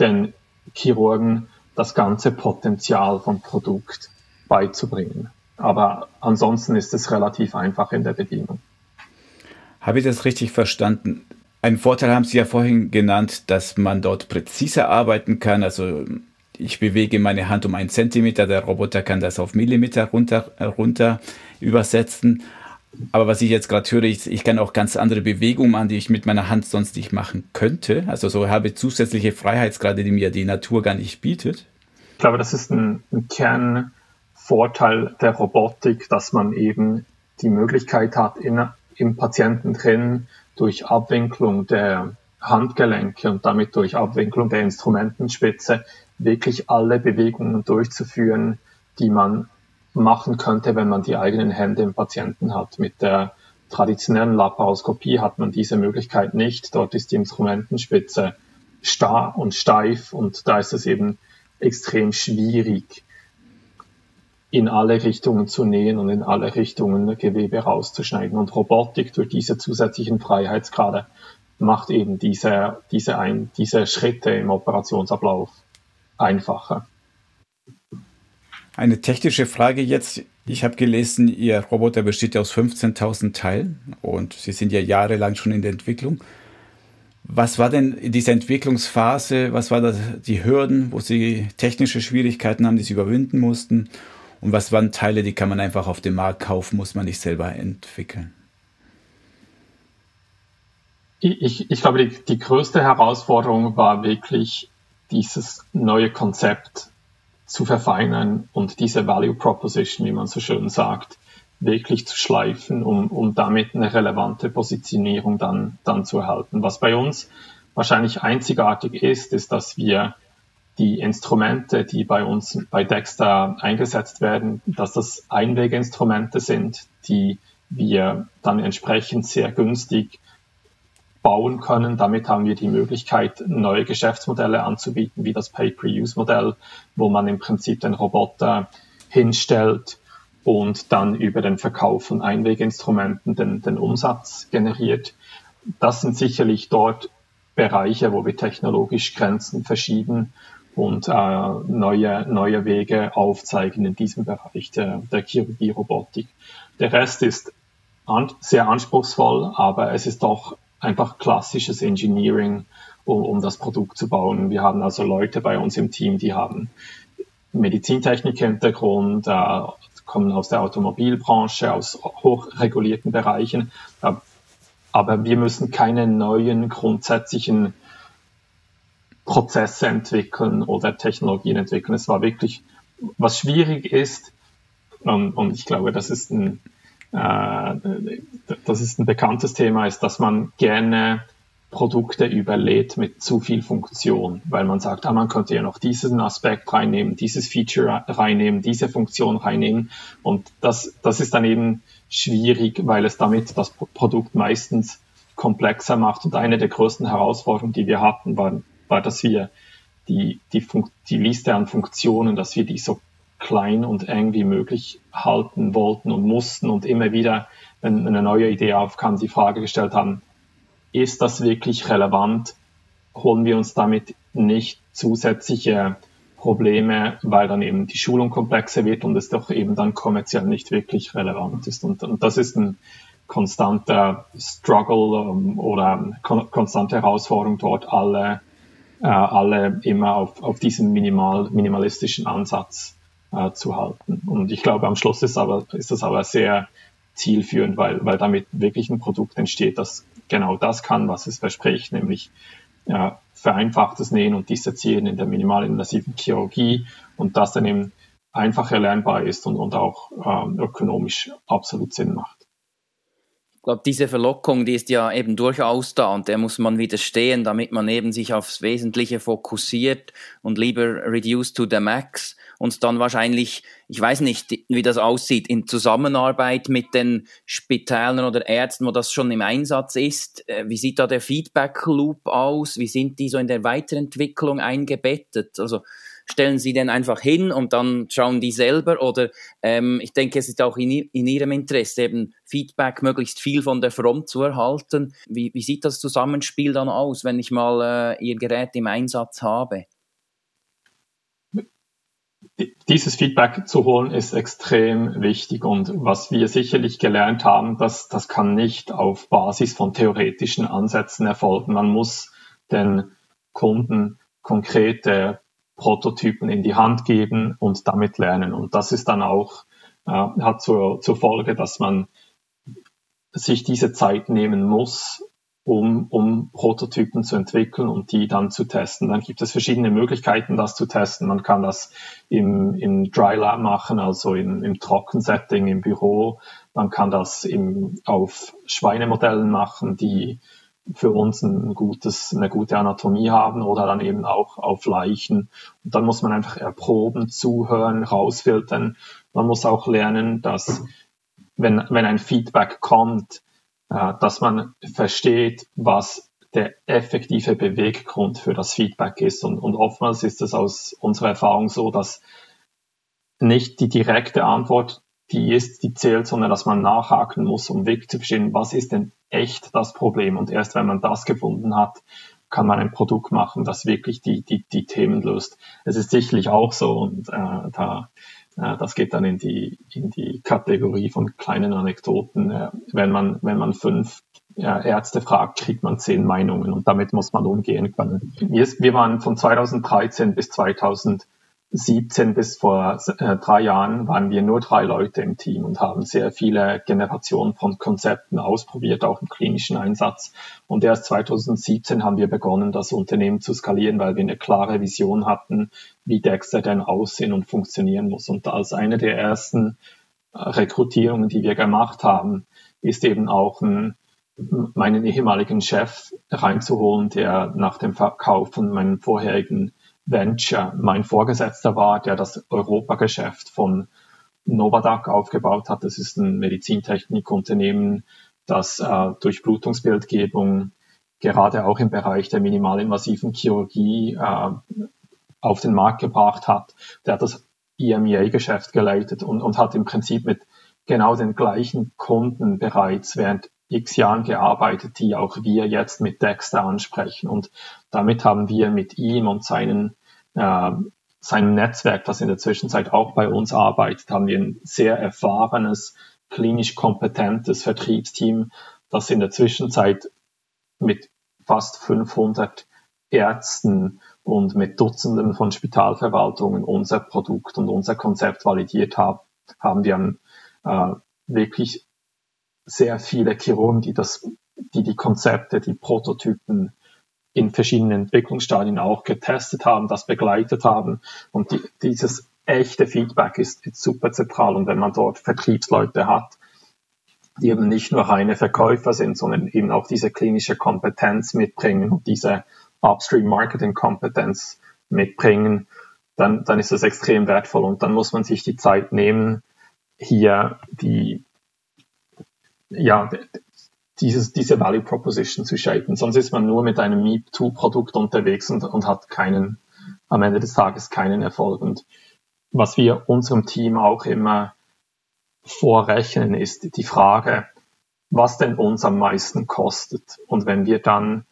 den Chirurgen das ganze Potenzial vom Produkt beizubringen. Aber ansonsten ist es relativ einfach in der Bedienung. Habe ich das richtig verstanden? Einen Vorteil haben Sie ja vorhin genannt, dass man dort präziser arbeiten kann. Also ich bewege meine Hand um einen Zentimeter, der Roboter kann das auf Millimeter runter, runter übersetzen. Aber was ich jetzt gerade höre, ich, ich kann auch ganz andere Bewegungen machen, die ich mit meiner Hand sonst nicht machen könnte. Also so habe zusätzliche Freiheitsgrade, die mir die Natur gar nicht bietet. Ich glaube, das ist ein, ein Kernvorteil der Robotik, dass man eben die Möglichkeit hat, in, im Patienten drin durch Abwinklung der Handgelenke und damit durch Abwinklung der Instrumentenspitze wirklich alle Bewegungen durchzuführen, die man machen könnte, wenn man die eigenen Hände im Patienten hat. Mit der traditionellen Laparoskopie hat man diese Möglichkeit nicht. Dort ist die Instrumentenspitze starr und steif und da ist es eben extrem schwierig, in alle Richtungen zu nähen und in alle Richtungen Gewebe rauszuschneiden. Und Robotik durch diese zusätzlichen Freiheitsgrade macht eben diese, diese, ein, diese Schritte im Operationsablauf einfacher. Eine technische Frage jetzt. Ich habe gelesen, Ihr Roboter besteht ja aus 15.000 Teilen und Sie sind ja jahrelang schon in der Entwicklung. Was war denn in dieser Entwicklungsphase, was waren die Hürden, wo Sie technische Schwierigkeiten haben, die Sie überwinden mussten? Und was waren Teile, die kann man einfach auf dem Markt kaufen, muss man nicht selber entwickeln? Ich, ich glaube, die, die größte Herausforderung war wirklich dieses neue Konzept zu verfeinern und diese Value Proposition, wie man so schön sagt, wirklich zu schleifen, um, um damit eine relevante Positionierung dann, dann zu erhalten. Was bei uns wahrscheinlich einzigartig ist, ist, dass wir die Instrumente, die bei uns bei Dexter eingesetzt werden, dass das Einwegeinstrumente sind, die wir dann entsprechend sehr günstig bauen können. Damit haben wir die Möglichkeit, neue Geschäftsmodelle anzubieten, wie das Pay-per-Use-Modell, wo man im Prinzip den Roboter hinstellt und dann über den Verkauf von Einweginstrumenten den, den Umsatz generiert. Das sind sicherlich dort Bereiche, wo wir technologisch Grenzen verschieben und äh, neue, neue Wege aufzeigen in diesem Bereich der, der Chirurgie-Robotik. Der Rest ist an, sehr anspruchsvoll, aber es ist doch einfach klassisches Engineering, um, um das Produkt zu bauen. Wir haben also Leute bei uns im Team, die haben Medizintechnik-Hintergrund, äh, kommen aus der Automobilbranche, aus hochregulierten Bereichen. Äh, aber wir müssen keine neuen grundsätzlichen Prozesse entwickeln oder Technologien entwickeln. Es war wirklich, was schwierig ist, und, und ich glaube, das ist ein, äh, das ist ein bekanntes Thema, ist, dass man gerne Produkte überlädt mit zu viel Funktion, weil man sagt, ah, man könnte ja noch diesen Aspekt reinnehmen, dieses Feature reinnehmen, diese Funktion reinnehmen. Und das, das ist dann eben schwierig, weil es damit das Produkt meistens komplexer macht. Und eine der größten Herausforderungen, die wir hatten, war, war dass wir die, die, die Liste an Funktionen, dass wir die so klein und eng wie möglich halten wollten und mussten und immer wieder, wenn eine neue Idee aufkam, die Frage gestellt haben, ist das wirklich relevant? Holen wir uns damit nicht zusätzliche Probleme, weil dann eben die Schulung komplexer wird und es doch eben dann kommerziell nicht wirklich relevant ist. Und, und das ist ein konstanter Struggle um, oder kon konstante Herausforderung dort, alle, äh, alle immer auf, auf diesen minimal, minimalistischen Ansatz äh, zu halten. Und ich glaube, am Schluss ist, aber, ist das aber sehr zielführend, weil, weil damit wirklich ein Produkt entsteht, das genau das kann, was es verspricht, nämlich ja, vereinfachtes Nähen und Dissezieren in der minimalinvasiven Chirurgie und das dann eben einfach erlernbar ist und, und auch ähm, ökonomisch absolut Sinn macht. Ich glaube, diese Verlockung, die ist ja eben durchaus da und der muss man widerstehen, damit man eben sich aufs Wesentliche fokussiert und lieber reduce to the max und dann wahrscheinlich, ich weiß nicht, wie das aussieht, in Zusammenarbeit mit den Spitälern oder Ärzten, wo das schon im Einsatz ist. Äh, wie sieht da der Feedback Loop aus? Wie sind die so in der Weiterentwicklung eingebettet? Also stellen Sie den einfach hin und dann schauen die selber oder ähm, ich denke, es ist auch in, in, Ihrem Interesse, eben Feedback möglichst viel von der Front zu erhalten. Wie, wie sieht das Zusammenspiel dann aus, wenn ich mal äh, Ihr Gerät im Einsatz habe? Dieses Feedback zu holen ist extrem wichtig und was wir sicherlich gelernt haben, dass das kann nicht auf Basis von theoretischen Ansätzen erfolgen. Man muss den Kunden konkrete Prototypen in die Hand geben und damit lernen. Und das ist dann auch, äh, hat zur, zur Folge, dass man sich diese Zeit nehmen muss, um, um Prototypen zu entwickeln und die dann zu testen. Dann gibt es verschiedene Möglichkeiten, das zu testen. Man kann das im, im Dry Lab machen, also in, im Trockensetting im Büro. Man kann das im, auf Schweinemodellen machen, die für uns ein gutes, eine gute Anatomie haben oder dann eben auch auf Leichen. Und dann muss man einfach erproben, zuhören, rausfiltern. Man muss auch lernen, dass wenn, wenn ein Feedback kommt, äh, dass man versteht, was der effektive Beweggrund für das Feedback ist. Und, und oftmals ist es aus unserer Erfahrung so, dass nicht die direkte Antwort die ist, die zählt, sondern dass man nachhaken muss, um wirklich zu verstehen, was ist denn echt das Problem. Und erst wenn man das gefunden hat, kann man ein Produkt machen, das wirklich die, die, die Themen löst. Es ist sicherlich auch so und äh, da, äh, das geht dann in die, in die Kategorie von kleinen Anekdoten. Äh, wenn, man, wenn man fünf Ärzte fragt, kriegt man zehn Meinungen und damit muss man umgehen können. Wir, wir waren von 2013 bis 2000 17 bis vor äh, drei Jahren waren wir nur drei Leute im Team und haben sehr viele Generationen von Konzepten ausprobiert, auch im klinischen Einsatz. Und erst 2017 haben wir begonnen, das Unternehmen zu skalieren, weil wir eine klare Vision hatten, wie Dexter denn aussehen und funktionieren muss. Und als eine der ersten äh, Rekrutierungen, die wir gemacht haben, ist eben auch ein, meinen ehemaligen Chef reinzuholen, der nach dem Verkauf von meinem vorherigen Venture mein Vorgesetzter war, der das Europageschäft von Novadac aufgebaut hat. Das ist ein Medizintechnikunternehmen, das äh, durch Blutungsbildgebung gerade auch im Bereich der minimalinvasiven Chirurgie äh, auf den Markt gebracht hat. Der hat das EMEA-Geschäft geleitet und, und hat im Prinzip mit genau den gleichen Kunden bereits während x Jahren gearbeitet, die auch wir jetzt mit Dexter ansprechen. Und damit haben wir mit ihm und seinen äh, seinem Netzwerk, das in der Zwischenzeit auch bei uns arbeitet, haben wir ein sehr erfahrenes, klinisch kompetentes Vertriebsteam, das in der Zwischenzeit mit fast 500 Ärzten und mit Dutzenden von Spitalverwaltungen unser Produkt und unser Konzept validiert haben, haben wir äh, wirklich sehr viele Chirurgen, die das, die die Konzepte, die Prototypen in verschiedenen Entwicklungsstadien auch getestet haben, das begleitet haben. Und die, dieses echte Feedback ist, ist super zentral. Und wenn man dort Vertriebsleute hat, die eben nicht nur reine Verkäufer sind, sondern eben auch diese klinische Kompetenz mitbringen und diese Upstream Marketing Kompetenz mitbringen, dann, dann ist das extrem wertvoll. Und dann muss man sich die Zeit nehmen, hier die, ja, dieses, diese Value Proposition zu shapen. Sonst ist man nur mit einem Me-Too-Produkt unterwegs und, und hat keinen, am Ende des Tages keinen Erfolg. Und was wir unserem Team auch immer vorrechnen, ist die Frage, was denn uns am meisten kostet. Und wenn wir dann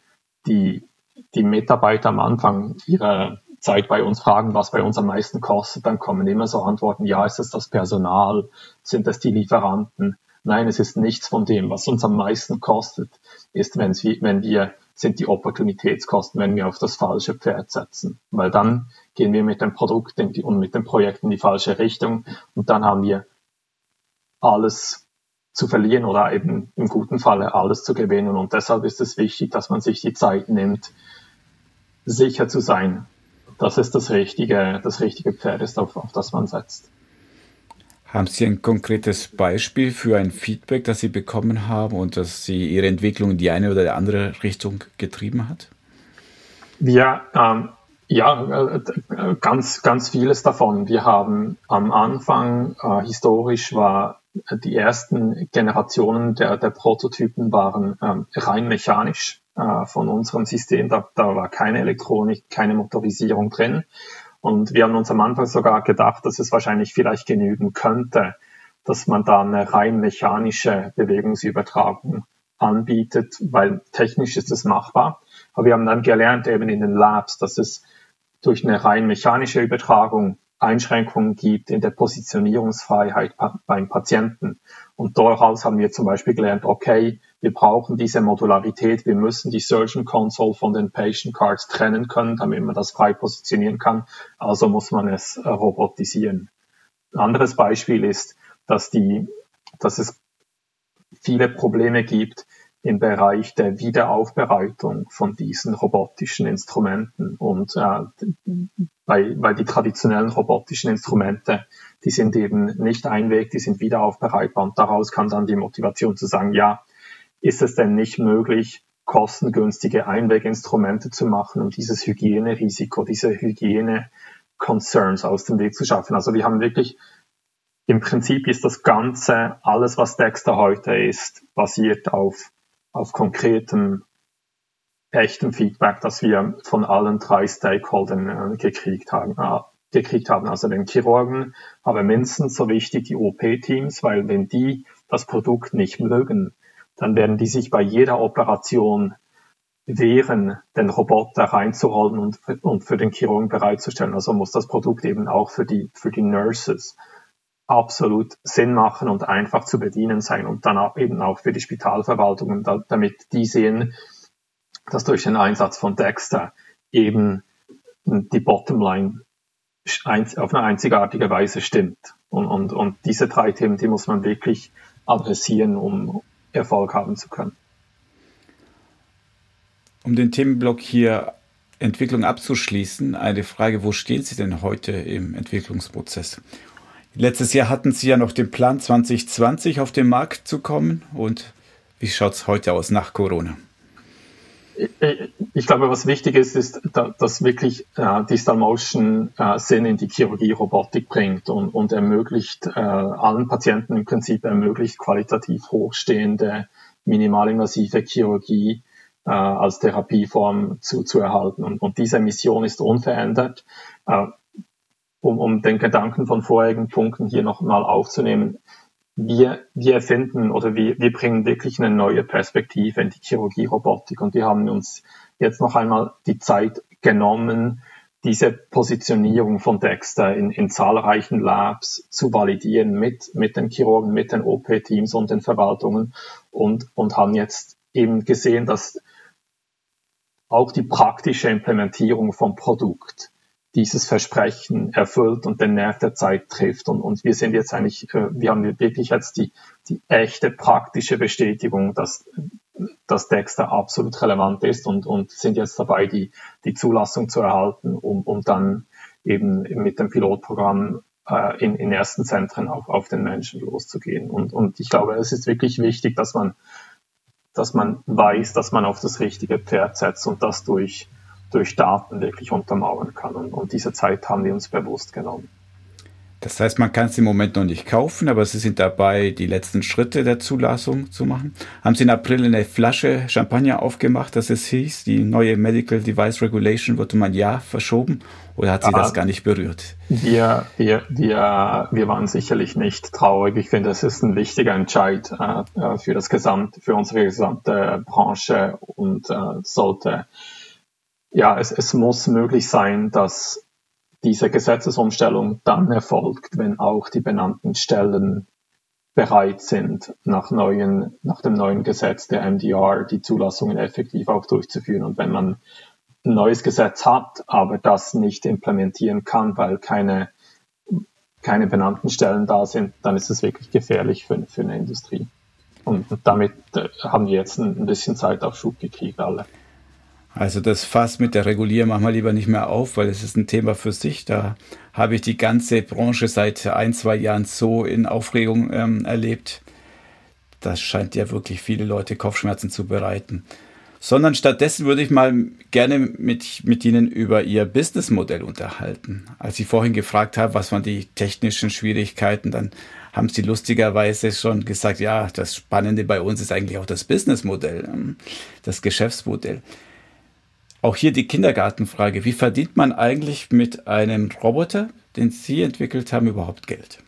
die, die Mitarbeiter am Anfang ihrer Zeit bei uns fragen, was bei uns am meisten kostet, dann kommen immer so Antworten, ja, ist es das Personal, sind es die Lieferanten, Nein, es ist nichts von dem. Was uns am meisten kostet, ist, wenn wir, sind die Opportunitätskosten, wenn wir auf das falsche Pferd setzen. Weil dann gehen wir mit dem Produkt und mit dem Projekt in die falsche Richtung und dann haben wir alles zu verlieren oder eben im guten Falle alles zu gewinnen. Und deshalb ist es wichtig, dass man sich die Zeit nimmt, sicher zu sein, dass es das richtige, das richtige Pferd ist, auf, auf das man setzt. Haben Sie ein konkretes Beispiel für ein Feedback, das Sie bekommen haben und dass Sie Ihre Entwicklung in die eine oder die andere Richtung getrieben hat? Ja, ähm, ja, äh, ganz, ganz vieles davon. Wir haben am Anfang, äh, historisch war die ersten Generationen der, der Prototypen waren ähm, rein mechanisch äh, von unserem System. Da, da war keine Elektronik, keine Motorisierung drin. Und wir haben uns am Anfang sogar gedacht, dass es wahrscheinlich vielleicht genügen könnte, dass man da eine rein mechanische Bewegungsübertragung anbietet, weil technisch ist es machbar. Aber wir haben dann gelernt eben in den Labs, dass es durch eine rein mechanische Übertragung Einschränkungen gibt in der Positionierungsfreiheit beim Patienten. Und daraus haben wir zum Beispiel gelernt, okay, wir brauchen diese Modularität, wir müssen die Surgeon Console von den Patient Cards trennen können, damit man das frei positionieren kann. Also muss man es äh, robotisieren. Ein anderes Beispiel ist, dass die, dass es viele Probleme gibt, im Bereich der Wiederaufbereitung von diesen robotischen Instrumenten. Und äh, weil, weil die traditionellen robotischen Instrumente, die sind eben nicht Einweg, die sind wiederaufbereitbar. Und daraus kann dann die Motivation zu sagen, ja, ist es denn nicht möglich, kostengünstige Einweginstrumente zu machen, um dieses Hygienerisiko, diese Hygiene-Concerns aus dem Weg zu schaffen. Also wir haben wirklich im Prinzip ist das Ganze, alles was Dexter heute ist, basiert auf auf konkretem, echtem Feedback, das wir von allen drei Stakeholdern äh, gekriegt haben. Äh, gekriegt haben, also den Chirurgen, aber mindestens so wichtig die OP-Teams, weil wenn die das Produkt nicht mögen, dann werden die sich bei jeder Operation wehren, den Roboter reinzurollen und, und für den Chirurgen bereitzustellen. Also muss das Produkt eben auch für die, für die Nurses absolut Sinn machen und einfach zu bedienen sein und dann eben auch für die Spitalverwaltungen, damit die sehen, dass durch den Einsatz von Dexter eben die Bottomline auf eine einzigartige Weise stimmt. Und, und, und diese drei Themen, die muss man wirklich adressieren, um Erfolg haben zu können. Um den Themenblock hier Entwicklung abzuschließen, eine Frage, wo stehen Sie denn heute im Entwicklungsprozess? Letztes Jahr hatten Sie ja noch den Plan 2020 auf den Markt zu kommen und wie schaut es heute aus nach Corona? Ich glaube, was wichtig ist, ist, dass wirklich äh, Digital Motion äh, Sinn in die Chirurgie Robotik bringt und, und ermöglicht, äh, allen Patienten im Prinzip ermöglicht, qualitativ hochstehende, minimalinvasive Chirurgie äh, als Therapieform zu, zu erhalten. Und, und diese Mission ist unverändert. Äh, um, um den Gedanken von vorherigen Punkten hier nochmal aufzunehmen, wir, wir erfinden oder wir, wir bringen wirklich eine neue Perspektive in die Chirurgie-Robotik. Und wir haben uns jetzt noch einmal die Zeit genommen, diese Positionierung von Dexter in, in zahlreichen Labs zu validieren mit, mit den Chirurgen, mit den OP-Teams und den Verwaltungen. Und, und haben jetzt eben gesehen, dass auch die praktische Implementierung vom Produkt dieses Versprechen erfüllt und den Nerv der Zeit trifft. Und, und wir sind jetzt eigentlich, äh, wir haben wirklich jetzt die, die echte praktische Bestätigung, dass, dass Dexter absolut relevant ist und, und sind jetzt dabei, die, die Zulassung zu erhalten, um, um dann eben mit dem Pilotprogramm äh, in, in ersten Zentren auf, auf den Menschen loszugehen. Und, und ich glaube, es ist wirklich wichtig, dass man, dass man weiß, dass man auf das richtige Pferd setzt und das durch durch Daten wirklich untermauern kann. Und, und diese Zeit haben wir uns bewusst genommen. Das heißt, man kann es im Moment noch nicht kaufen, aber Sie sind dabei, die letzten Schritte der Zulassung zu machen. Haben Sie im April eine Flasche Champagner aufgemacht, dass es hieß, die neue Medical Device Regulation wird um ein Jahr verschoben oder hat Sie ah, das gar nicht berührt? Wir, wir, wir, wir waren sicherlich nicht traurig. Ich finde, es ist ein wichtiger Entscheid äh, für das gesamte, für unsere gesamte Branche und äh, sollte ja, es, es muss möglich sein, dass diese Gesetzesumstellung dann erfolgt, wenn auch die benannten Stellen bereit sind, nach, neuen, nach dem neuen Gesetz der MDR die Zulassungen effektiv auch durchzuführen. Und wenn man ein neues Gesetz hat, aber das nicht implementieren kann, weil keine, keine benannten Stellen da sind, dann ist es wirklich gefährlich für, für eine Industrie. Und damit äh, haben wir jetzt ein bisschen Zeit auf Schub gekriegt, alle. Also das Fass mit der Regulierung machen wir lieber nicht mehr auf, weil es ist ein Thema für sich. Da habe ich die ganze Branche seit ein, zwei Jahren so in Aufregung ähm, erlebt. Das scheint ja wirklich viele Leute Kopfschmerzen zu bereiten. Sondern stattdessen würde ich mal gerne mit, mit Ihnen über Ihr Businessmodell unterhalten. Als ich vorhin gefragt habe, was waren die technischen Schwierigkeiten, dann haben Sie lustigerweise schon gesagt, ja, das Spannende bei uns ist eigentlich auch das Businessmodell, ähm, das Geschäftsmodell. Auch hier die Kindergartenfrage. Wie verdient man eigentlich mit einem Roboter, den Sie entwickelt haben, überhaupt Geld?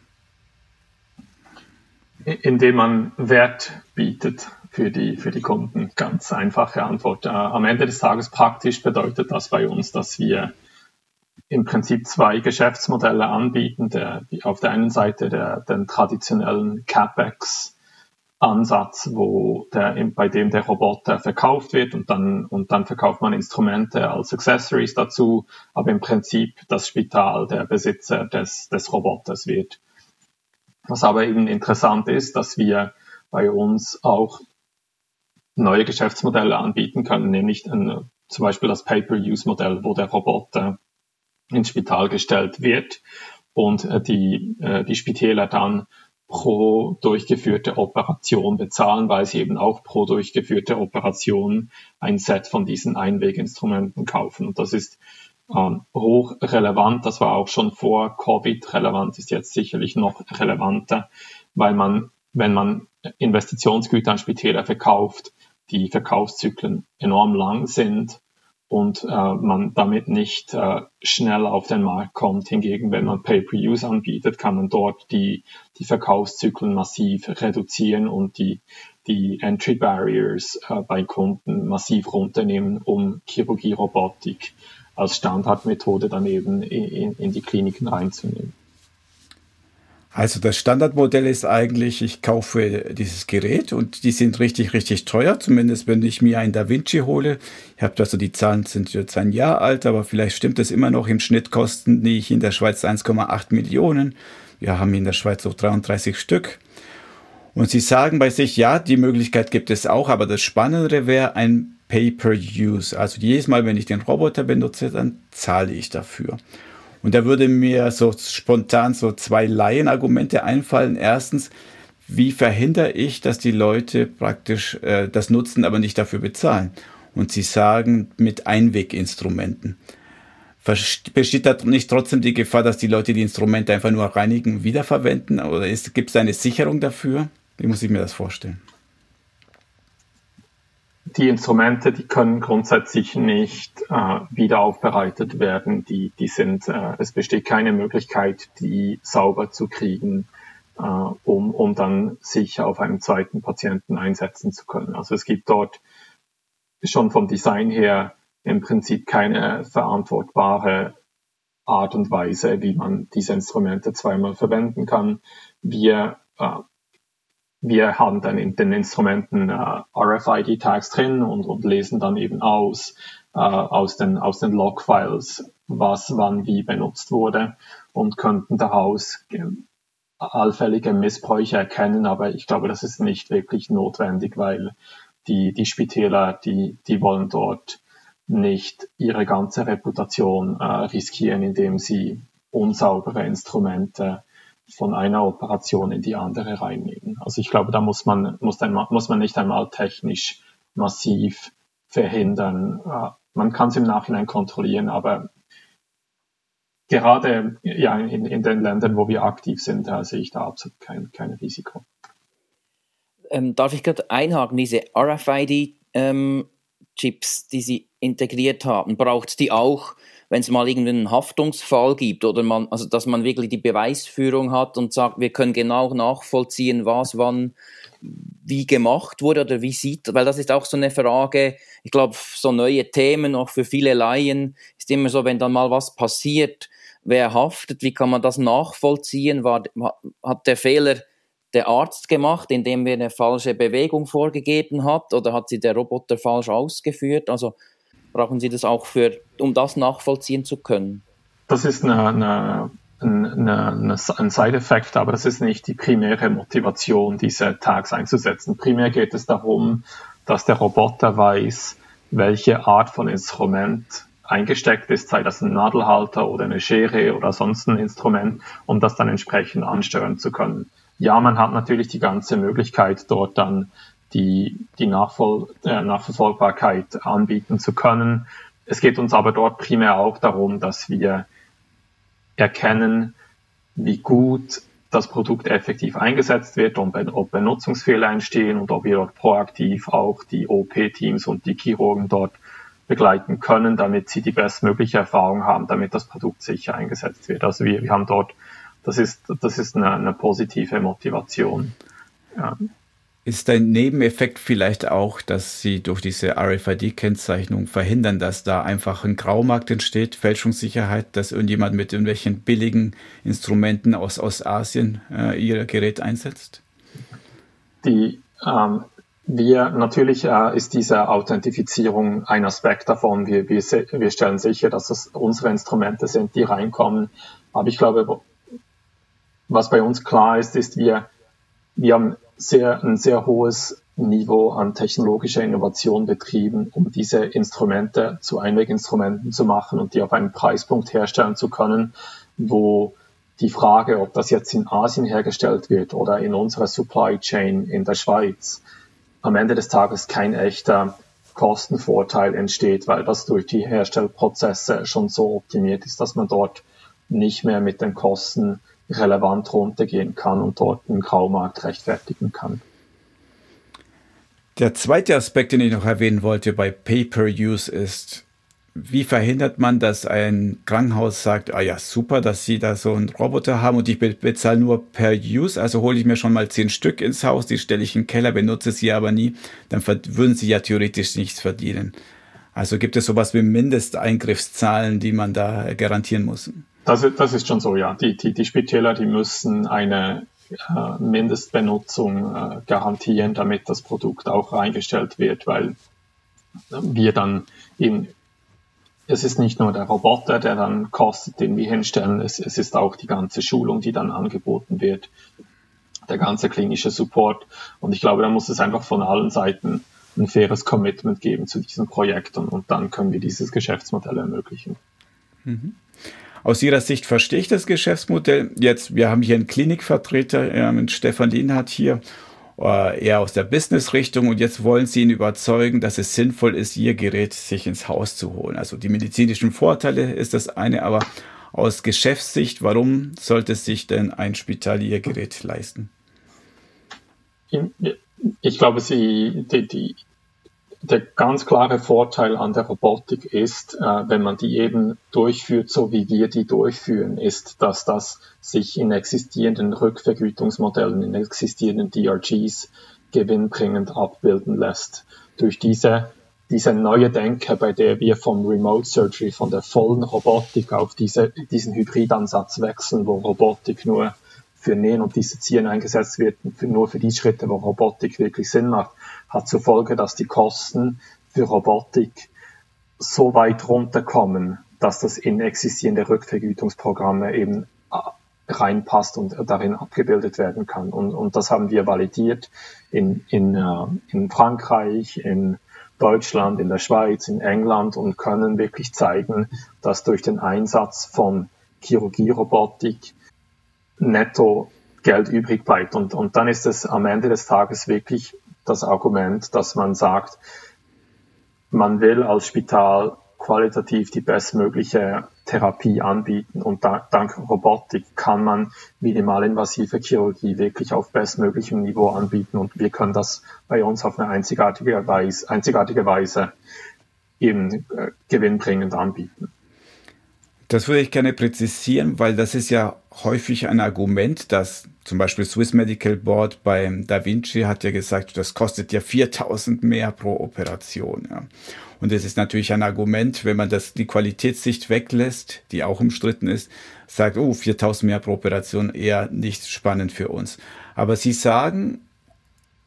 Indem man Wert bietet für die, für die Kunden. Ganz einfache Antwort. Äh, am Ende des Tages praktisch bedeutet das bei uns, dass wir im Prinzip zwei Geschäftsmodelle anbieten. Der, auf der einen Seite der, den traditionellen CapEx, Ansatz, wo der, bei dem der Roboter verkauft wird und dann, und dann verkauft man Instrumente als Accessories dazu, aber im Prinzip das Spital der Besitzer des, des Roboters wird. Was aber eben interessant ist, dass wir bei uns auch neue Geschäftsmodelle anbieten können, nämlich ein, zum Beispiel das Pay-per-Use-Modell, wo der Roboter ins Spital gestellt wird und äh, die, äh, die Spitäler dann pro durchgeführte Operation bezahlen, weil sie eben auch pro durchgeführte Operation ein Set von diesen Einweginstrumenten kaufen. Und das ist ähm, hoch relevant. Das war auch schon vor Covid relevant, ist jetzt sicherlich noch relevanter, weil man, wenn man Investitionsgüter an Spitäler verkauft, die Verkaufszyklen enorm lang sind und äh, man damit nicht äh, schnell auf den Markt kommt. Hingegen, wenn man Pay-per-Use anbietet, kann man dort die, die Verkaufszyklen massiv reduzieren und die, die Entry Barriers äh, bei Kunden massiv runternehmen, um Chirurgie-Robotik als Standardmethode dann eben in, in die Kliniken reinzunehmen. Also das Standardmodell ist eigentlich, ich kaufe dieses Gerät und die sind richtig, richtig teuer, zumindest wenn ich mir einen Da Vinci hole. Ich habe also die Zahlen sind jetzt ein Jahr alt, aber vielleicht stimmt es immer noch. Im Schnitt kosten die in der Schweiz 1,8 Millionen. Wir haben in der Schweiz so 33 Stück. Und sie sagen bei sich, ja, die Möglichkeit gibt es auch, aber das Spannendere wäre ein Pay-per-Use. Also jedes Mal, wenn ich den Roboter benutze, dann zahle ich dafür. Und da würde mir so spontan so zwei Laienargumente einfallen. Erstens, wie verhindere ich, dass die Leute praktisch äh, das nutzen, aber nicht dafür bezahlen? Und sie sagen mit Einweginstrumenten. Besteht da nicht trotzdem die Gefahr, dass die Leute die Instrumente einfach nur reinigen wiederverwenden? Oder gibt es eine Sicherung dafür? Wie muss ich mir das vorstellen? Die Instrumente, die können grundsätzlich nicht äh, wieder aufbereitet werden. Die, die sind, äh, es besteht keine Möglichkeit, die sauber zu kriegen, äh, um, um dann sich auf einem zweiten Patienten einsetzen zu können. Also es gibt dort schon vom Design her im Prinzip keine verantwortbare Art und Weise, wie man diese Instrumente zweimal verwenden kann. Wir äh, wir haben dann in den Instrumenten äh, RFID-Tags drin und, und lesen dann eben aus, äh, aus den, aus den Log-Files, was wann wie benutzt wurde und könnten daraus allfällige Missbräuche erkennen, aber ich glaube, das ist nicht wirklich notwendig, weil die, die Spitäler, die, die wollen dort nicht ihre ganze Reputation äh, riskieren, indem sie unsaubere Instrumente von einer Operation in die andere reinnehmen. Also ich glaube, da muss man, muss, einmal, muss man nicht einmal technisch massiv verhindern. Äh, man kann es im Nachhinein kontrollieren, aber gerade ja, in, in den Ländern, wo wir aktiv sind, sehe ich da absolut kein, kein Risiko. Ähm, darf ich gerade einhaken, diese RFID-Chips, ähm, die Sie integriert haben, braucht die auch wenn es mal irgendeinen Haftungsfall gibt oder man, also dass man wirklich die Beweisführung hat und sagt, wir können genau nachvollziehen, was wann wie gemacht wurde oder wie sieht, weil das ist auch so eine Frage, ich glaube, so neue Themen auch für viele Laien. Ist immer so, wenn dann mal was passiert, wer haftet, wie kann man das nachvollziehen, war, hat der Fehler der Arzt gemacht, indem er eine falsche Bewegung vorgegeben hat oder hat sie der Roboter falsch ausgeführt, also brauchen Sie das auch für, um das nachvollziehen zu können? Das ist eine, eine, eine, ein Side-Effekt, aber das ist nicht die primäre Motivation, diese Tags einzusetzen. Primär geht es darum, dass der Roboter weiß, welche Art von Instrument eingesteckt ist, sei das ein Nadelhalter oder eine Schere oder sonst ein Instrument, um das dann entsprechend ansteuern zu können. Ja, man hat natürlich die ganze Möglichkeit, dort dann die, die Nachvoll äh, Nachverfolgbarkeit anbieten zu können. Es geht uns aber dort primär auch darum, dass wir erkennen, wie gut das Produkt effektiv eingesetzt wird und ob Benutzungsfehler entstehen und ob wir dort proaktiv auch die OP-Teams und die Chirurgen dort begleiten können, damit sie die bestmögliche Erfahrung haben, damit das Produkt sicher eingesetzt wird. Also wir, wir haben dort, das ist, das ist eine, eine positive Motivation. Ja. Ist ein Nebeneffekt vielleicht auch, dass Sie durch diese RFID-Kennzeichnung verhindern, dass da einfach ein Graumarkt entsteht, Fälschungssicherheit, dass irgendjemand mit irgendwelchen billigen Instrumenten aus Ostasien äh, Ihr Gerät einsetzt? Die, ähm, wir, natürlich äh, ist diese Authentifizierung ein Aspekt davon. Wir, wir, wir stellen sicher, dass es unsere Instrumente sind, die reinkommen. Aber ich glaube, was bei uns klar ist, ist, wir, wir haben sehr, ein sehr hohes Niveau an technologischer Innovation betrieben, um diese Instrumente zu Einweginstrumenten zu machen und die auf einen Preispunkt herstellen zu können, wo die Frage, ob das jetzt in Asien hergestellt wird oder in unserer Supply Chain in der Schweiz, am Ende des Tages kein echter Kostenvorteil entsteht, weil das durch die Herstellprozesse schon so optimiert ist, dass man dort nicht mehr mit den Kosten relevant runtergehen kann und dort einen Graumarkt rechtfertigen kann. Der zweite Aspekt, den ich noch erwähnen wollte bei Pay-per-Use ist, wie verhindert man, dass ein Krankenhaus sagt, ah ja, super, dass Sie da so einen Roboter haben und ich bezahle nur per Use, also hole ich mir schon mal zehn Stück ins Haus, die stelle ich in den Keller, benutze sie aber nie, dann würden Sie ja theoretisch nichts verdienen. Also gibt es sowas wie Mindesteingriffszahlen, die man da garantieren muss? Das, das ist schon so, ja. Die, die, die Spitäler, die müssen eine äh, Mindestbenutzung äh, garantieren, damit das Produkt auch reingestellt wird, weil wir dann eben, es ist nicht nur der Roboter, der dann kostet, den wir hinstellen, es, es ist auch die ganze Schulung, die dann angeboten wird, der ganze klinische Support. Und ich glaube, da muss es einfach von allen Seiten ein faires Commitment geben zu diesem Projekt und, und dann können wir dieses Geschäftsmodell ermöglichen. Mhm. Aus Ihrer Sicht verstehe ich das Geschäftsmodell. Jetzt, wir haben hier einen Klinikvertreter, äh, Stefan Lienhardt hier, äh, eher aus der Business-Richtung und jetzt wollen Sie ihn überzeugen, dass es sinnvoll ist, Ihr Gerät sich ins Haus zu holen. Also die medizinischen Vorteile ist das eine, aber aus Geschäftssicht, warum sollte sich denn ein Spital Ihr Gerät leisten? Ich glaube, sie, die, die, der ganz klare Vorteil an der Robotik ist, äh, wenn man die eben durchführt, so wie wir die durchführen, ist, dass das sich in existierenden Rückvergütungsmodellen, in existierenden DRGs gewinnbringend abbilden lässt. Durch diese, diese neue Denke, bei der wir vom Remote Surgery, von der vollen Robotik auf diese, diesen Hybridansatz wechseln, wo Robotik nur für Nähen und Dissezieren eingesetzt wird, für, nur für die Schritte, wo Robotik wirklich Sinn macht, hat zur Folge, dass die Kosten für Robotik so weit runterkommen, dass das in existierende Rückvergütungsprogramme eben äh, reinpasst und darin abgebildet werden kann. Und, und das haben wir validiert in, in, uh, in Frankreich, in Deutschland, in der Schweiz, in England und können wirklich zeigen, dass durch den Einsatz von Chirurgierobotik netto Geld übrig bleibt. Und, und dann ist es am Ende des Tages wirklich das Argument, dass man sagt, man will als Spital qualitativ die bestmögliche Therapie anbieten und da, dank Robotik kann man minimalinvasive Chirurgie wirklich auf bestmöglichem Niveau anbieten und wir können das bei uns auf eine einzigartige Weise, einzigartige Weise eben äh, gewinnbringend anbieten. Das würde ich gerne präzisieren, weil das ist ja häufig ein Argument, dass zum Beispiel Swiss Medical Board beim Da Vinci hat ja gesagt, das kostet ja 4000 mehr pro Operation. Ja. Und es ist natürlich ein Argument, wenn man das, die Qualitätssicht weglässt, die auch umstritten ist, sagt, oh, 4000 mehr pro Operation eher nicht spannend für uns. Aber Sie sagen,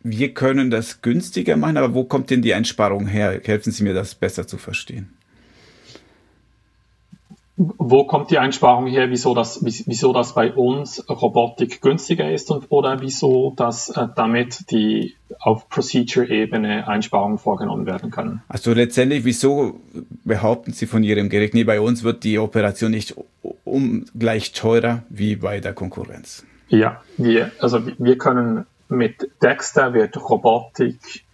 wir können das günstiger machen, aber wo kommt denn die Einsparung her? Helfen Sie mir, das besser zu verstehen wo kommt die Einsparung her, wieso das, wieso das bei uns Robotik günstiger ist und oder wieso dass äh, damit die auf Procedure-Ebene Einsparungen vorgenommen werden können. Also letztendlich, wieso behaupten Sie von Ihrem Gerät, nee, bei uns wird die Operation nicht um gleich teurer wie bei der Konkurrenz? Ja, wir, also wir können mit Dexter wird Robotik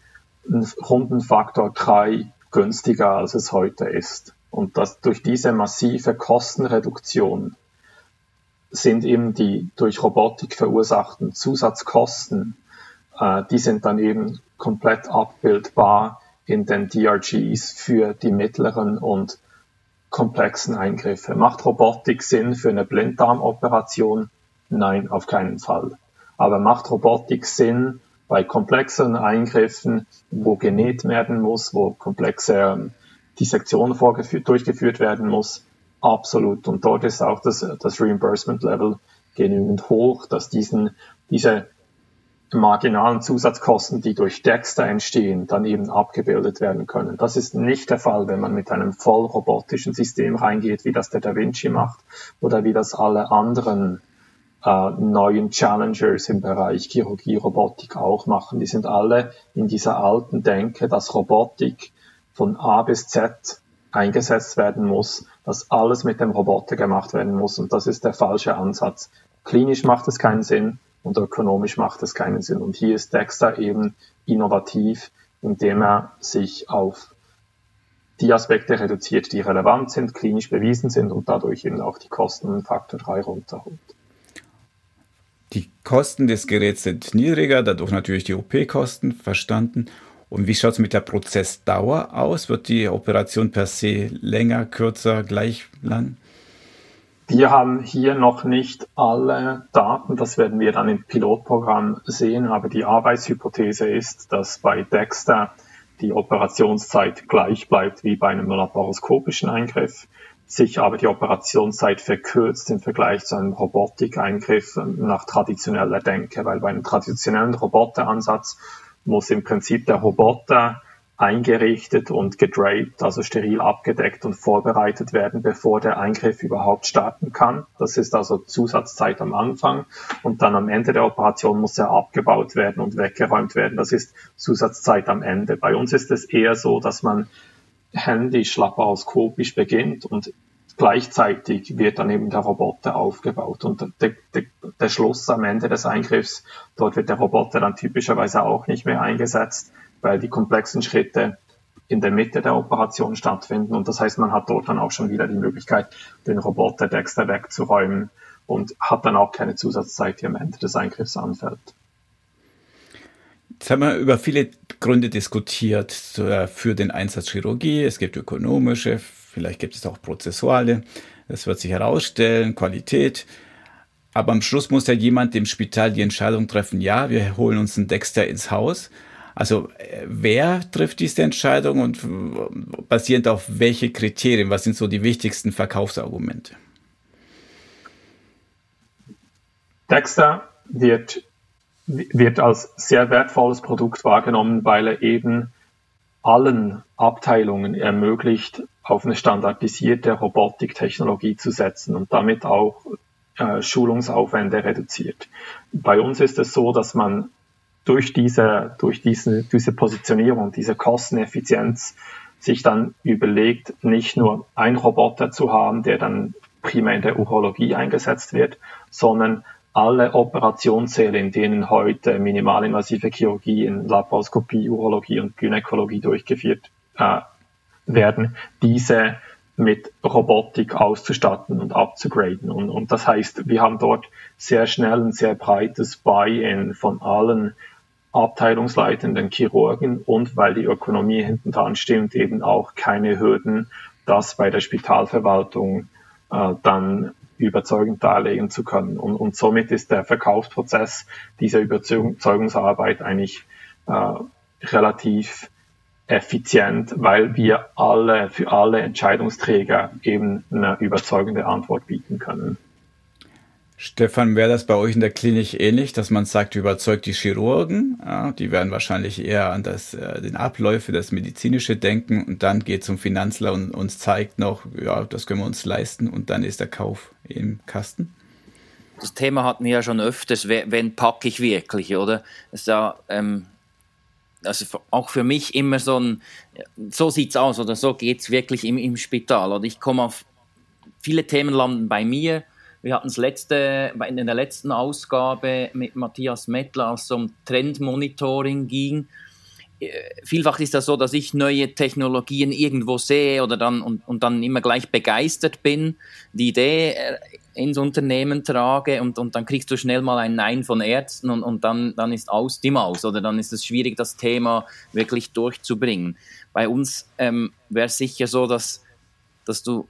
einen runden Faktor 3 günstiger, als es heute ist. Und das, durch diese massive Kostenreduktion sind eben die durch Robotik verursachten Zusatzkosten, äh, die sind dann eben komplett abbildbar in den DRGs für die mittleren und komplexen Eingriffe. Macht Robotik Sinn für eine Blinddarmoperation? Nein, auf keinen Fall. Aber macht Robotik Sinn bei komplexeren Eingriffen, wo genäht werden muss, wo komplexe Dissektion vorgeführt, durchgeführt werden muss. Absolut. Und dort ist auch das, das Reimbursement-Level genügend hoch, dass diesen, diese marginalen Zusatzkosten, die durch Dexter entstehen, dann eben abgebildet werden können. Das ist nicht der Fall, wenn man mit einem voll robotischen System reingeht, wie das der Da Vinci macht oder wie das alle anderen äh, neuen Challengers im Bereich Chirurgie, Robotik auch machen. Die sind alle in dieser alten Denke, dass Robotik von A bis Z eingesetzt werden muss, dass alles mit dem Roboter gemacht werden muss. Und das ist der falsche Ansatz. Klinisch macht es keinen Sinn und ökonomisch macht es keinen Sinn. Und hier ist Dexter eben innovativ, indem er sich auf die Aspekte reduziert, die relevant sind, klinisch bewiesen sind und dadurch eben auch die Kosten Faktor 3 runterholt. Die Kosten des Geräts sind niedriger, dadurch natürlich die OP-Kosten verstanden. Und wie schaut es mit der Prozessdauer aus? Wird die Operation per se länger, kürzer, gleich lang? Wir haben hier noch nicht alle Daten, das werden wir dann im Pilotprogramm sehen, aber die Arbeitshypothese ist, dass bei Dexter die Operationszeit gleich bleibt wie bei einem laparoskopischen Eingriff. sich aber die Operationszeit verkürzt im Vergleich zu einem Robotik-Eingriff nach traditioneller Denke, weil bei einem traditionellen Roboteransatz muss im Prinzip der Roboter eingerichtet und gedraped, also steril abgedeckt und vorbereitet werden, bevor der Eingriff überhaupt starten kann. Das ist also Zusatzzeit am Anfang und dann am Ende der Operation muss er abgebaut werden und weggeräumt werden. Das ist Zusatzzeit am Ende. Bei uns ist es eher so, dass man händisch laparoskopisch beginnt und gleichzeitig wird dann eben der Roboter aufgebaut. Und der, der, der, Schluss am Ende des Eingriffs, dort wird der Roboter dann typischerweise auch nicht mehr eingesetzt, weil die komplexen Schritte in der Mitte der Operation stattfinden. Und das heißt, man hat dort dann auch schon wieder die Möglichkeit, den Roboter Dexter wegzuräumen und hat dann auch keine Zusatzzeit, die am Ende des Eingriffs anfällt. Jetzt haben wir über viele Gründe diskutiert für den Einsatz Chirurgie. Es gibt ökonomische, vielleicht gibt es auch prozessuale. Das wird sich herausstellen, Qualität. Aber am Schluss muss ja jemand im Spital die Entscheidung treffen, ja, wir holen uns einen Dexter ins Haus. Also wer trifft diese Entscheidung und basierend auf welche Kriterien? Was sind so die wichtigsten Verkaufsargumente? Dexter wird wird als sehr wertvolles Produkt wahrgenommen, weil er eben allen Abteilungen ermöglicht, auf eine standardisierte Robotiktechnologie zu setzen und damit auch äh, Schulungsaufwände reduziert. Bei uns ist es so, dass man durch diese, durch diese, diese Positionierung, diese Kosteneffizienz sich dann überlegt, nicht nur ein Roboter zu haben, der dann primär in der Urologie eingesetzt wird, sondern alle Operationssäle, in denen heute minimalinvasive Chirurgie in Laparoskopie, Urologie und Gynäkologie durchgeführt äh, werden, diese mit Robotik auszustatten und abzugraden. Und, und das heißt, wir haben dort sehr schnell ein sehr breites Buy-in von allen abteilungsleitenden Chirurgen und weil die Ökonomie hinten dran stimmt, eben auch keine Hürden, das bei der Spitalverwaltung äh, dann überzeugend darlegen zu können. Und, und somit ist der Verkaufsprozess dieser Überzeugungsarbeit eigentlich äh, relativ effizient, weil wir alle für alle Entscheidungsträger eben eine überzeugende Antwort bieten können. Stefan, wäre das bei euch in der Klinik ähnlich, dass man sagt, überzeugt die Chirurgen? Ja, die werden wahrscheinlich eher an das, äh, den Abläufe, das medizinische denken und dann geht zum Finanzler und uns zeigt noch, ja, das können wir uns leisten und dann ist der Kauf im Kasten? Das Thema hatten wir ja schon öfters, wenn packe ich wirklich, oder? Es ist ja, ähm, also auch für mich immer so ein, so sieht's aus oder so geht's wirklich im, im Spital. Oder ich komme auf, viele Themen landen bei mir, wir hatten es letzte, in der letzten Ausgabe mit Matthias Mettler, als es um Trendmonitoring ging. Äh, vielfach ist das so, dass ich neue Technologien irgendwo sehe oder dann und, und dann immer gleich begeistert bin, die Idee äh, ins Unternehmen trage und, und dann kriegst du schnell mal ein Nein von Ärzten und, und dann, dann ist aus die Maus oder dann ist es schwierig, das Thema wirklich durchzubringen. Bei uns ähm, wäre es sicher so, dass, dass du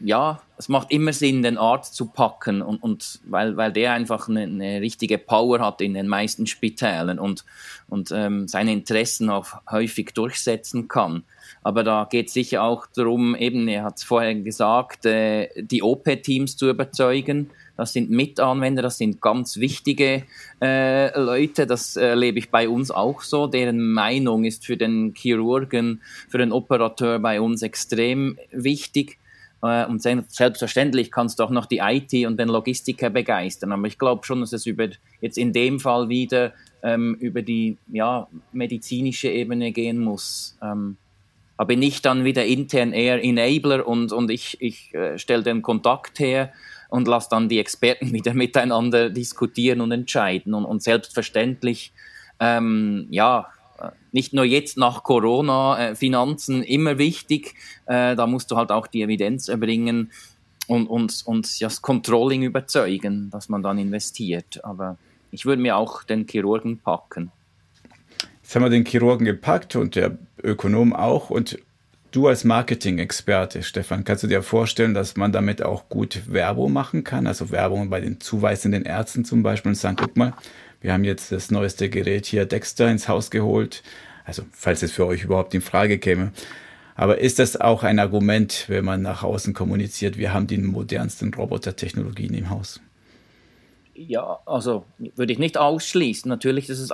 ja, es macht immer Sinn, den Arzt zu packen und, und weil, weil der einfach eine, eine richtige Power hat in den meisten Spitälern und, und ähm, seine Interessen auch häufig durchsetzen kann. Aber da geht es sicher auch darum, eben, er hat es vorher gesagt, äh, die OP-Teams zu überzeugen. Das sind Mitanwender, das sind ganz wichtige äh, Leute. Das erlebe ich bei uns auch so. Deren Meinung ist für den Chirurgen, für den Operateur bei uns extrem wichtig. Äh, und selbstverständlich kannst du auch noch die IT und den Logistiker begeistern. Aber ich glaube schon, dass es über jetzt in dem Fall wieder ähm, über die ja, medizinische Ebene gehen muss. Ähm, aber nicht dann wieder intern eher Enabler und, und ich, ich äh, stelle den Kontakt her und lasse dann die Experten wieder miteinander diskutieren und entscheiden. Und, und selbstverständlich, ähm, ja, nicht nur jetzt nach Corona, äh, Finanzen immer wichtig. Äh, da musst du halt auch die Evidenz erbringen und, und, und das Controlling überzeugen, dass man dann investiert. Aber ich würde mir auch den Chirurgen packen. Jetzt haben wir den Chirurgen gepackt und der Ökonom auch. Und du als Marketing-Experte, Stefan, kannst du dir vorstellen, dass man damit auch gut Werbung machen kann? Also Werbung bei den zuweisenden Ärzten zum Beispiel und sagen, guck mal, wir haben jetzt das neueste Gerät hier Dexter ins Haus geholt. Also, falls es für euch überhaupt in Frage käme. Aber ist das auch ein Argument, wenn man nach außen kommuniziert, wir haben die modernsten Robotertechnologien im Haus? Ja, also würde ich nicht ausschließen. Natürlich ist es,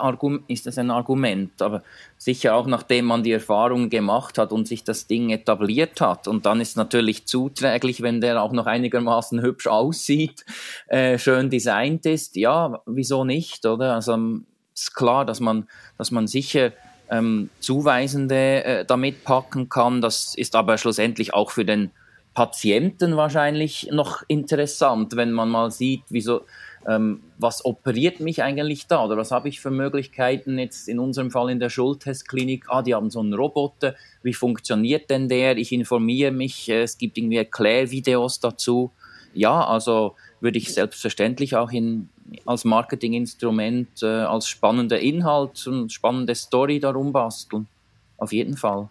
ist ein Argument, aber sicher auch nachdem man die Erfahrung gemacht hat und sich das Ding etabliert hat. Und dann ist natürlich zuträglich, wenn der auch noch einigermaßen hübsch aussieht, äh, schön designt ist. Ja, wieso nicht, oder? Also ist klar, dass man, dass man sicher ähm, Zuweisende äh, damit packen kann. Das ist aber schlussendlich auch für den Patienten wahrscheinlich noch interessant, wenn man mal sieht, wieso ähm, was operiert mich eigentlich da oder was habe ich für Möglichkeiten jetzt in unserem Fall in der Schultestklinik? Ah, die haben so einen Roboter, wie funktioniert denn der? Ich informiere mich, es gibt irgendwie Erklärvideos dazu. Ja, also würde ich selbstverständlich auch in, als Marketinginstrument, äh, als spannender Inhalt und spannende Story darum basteln. Auf jeden Fall.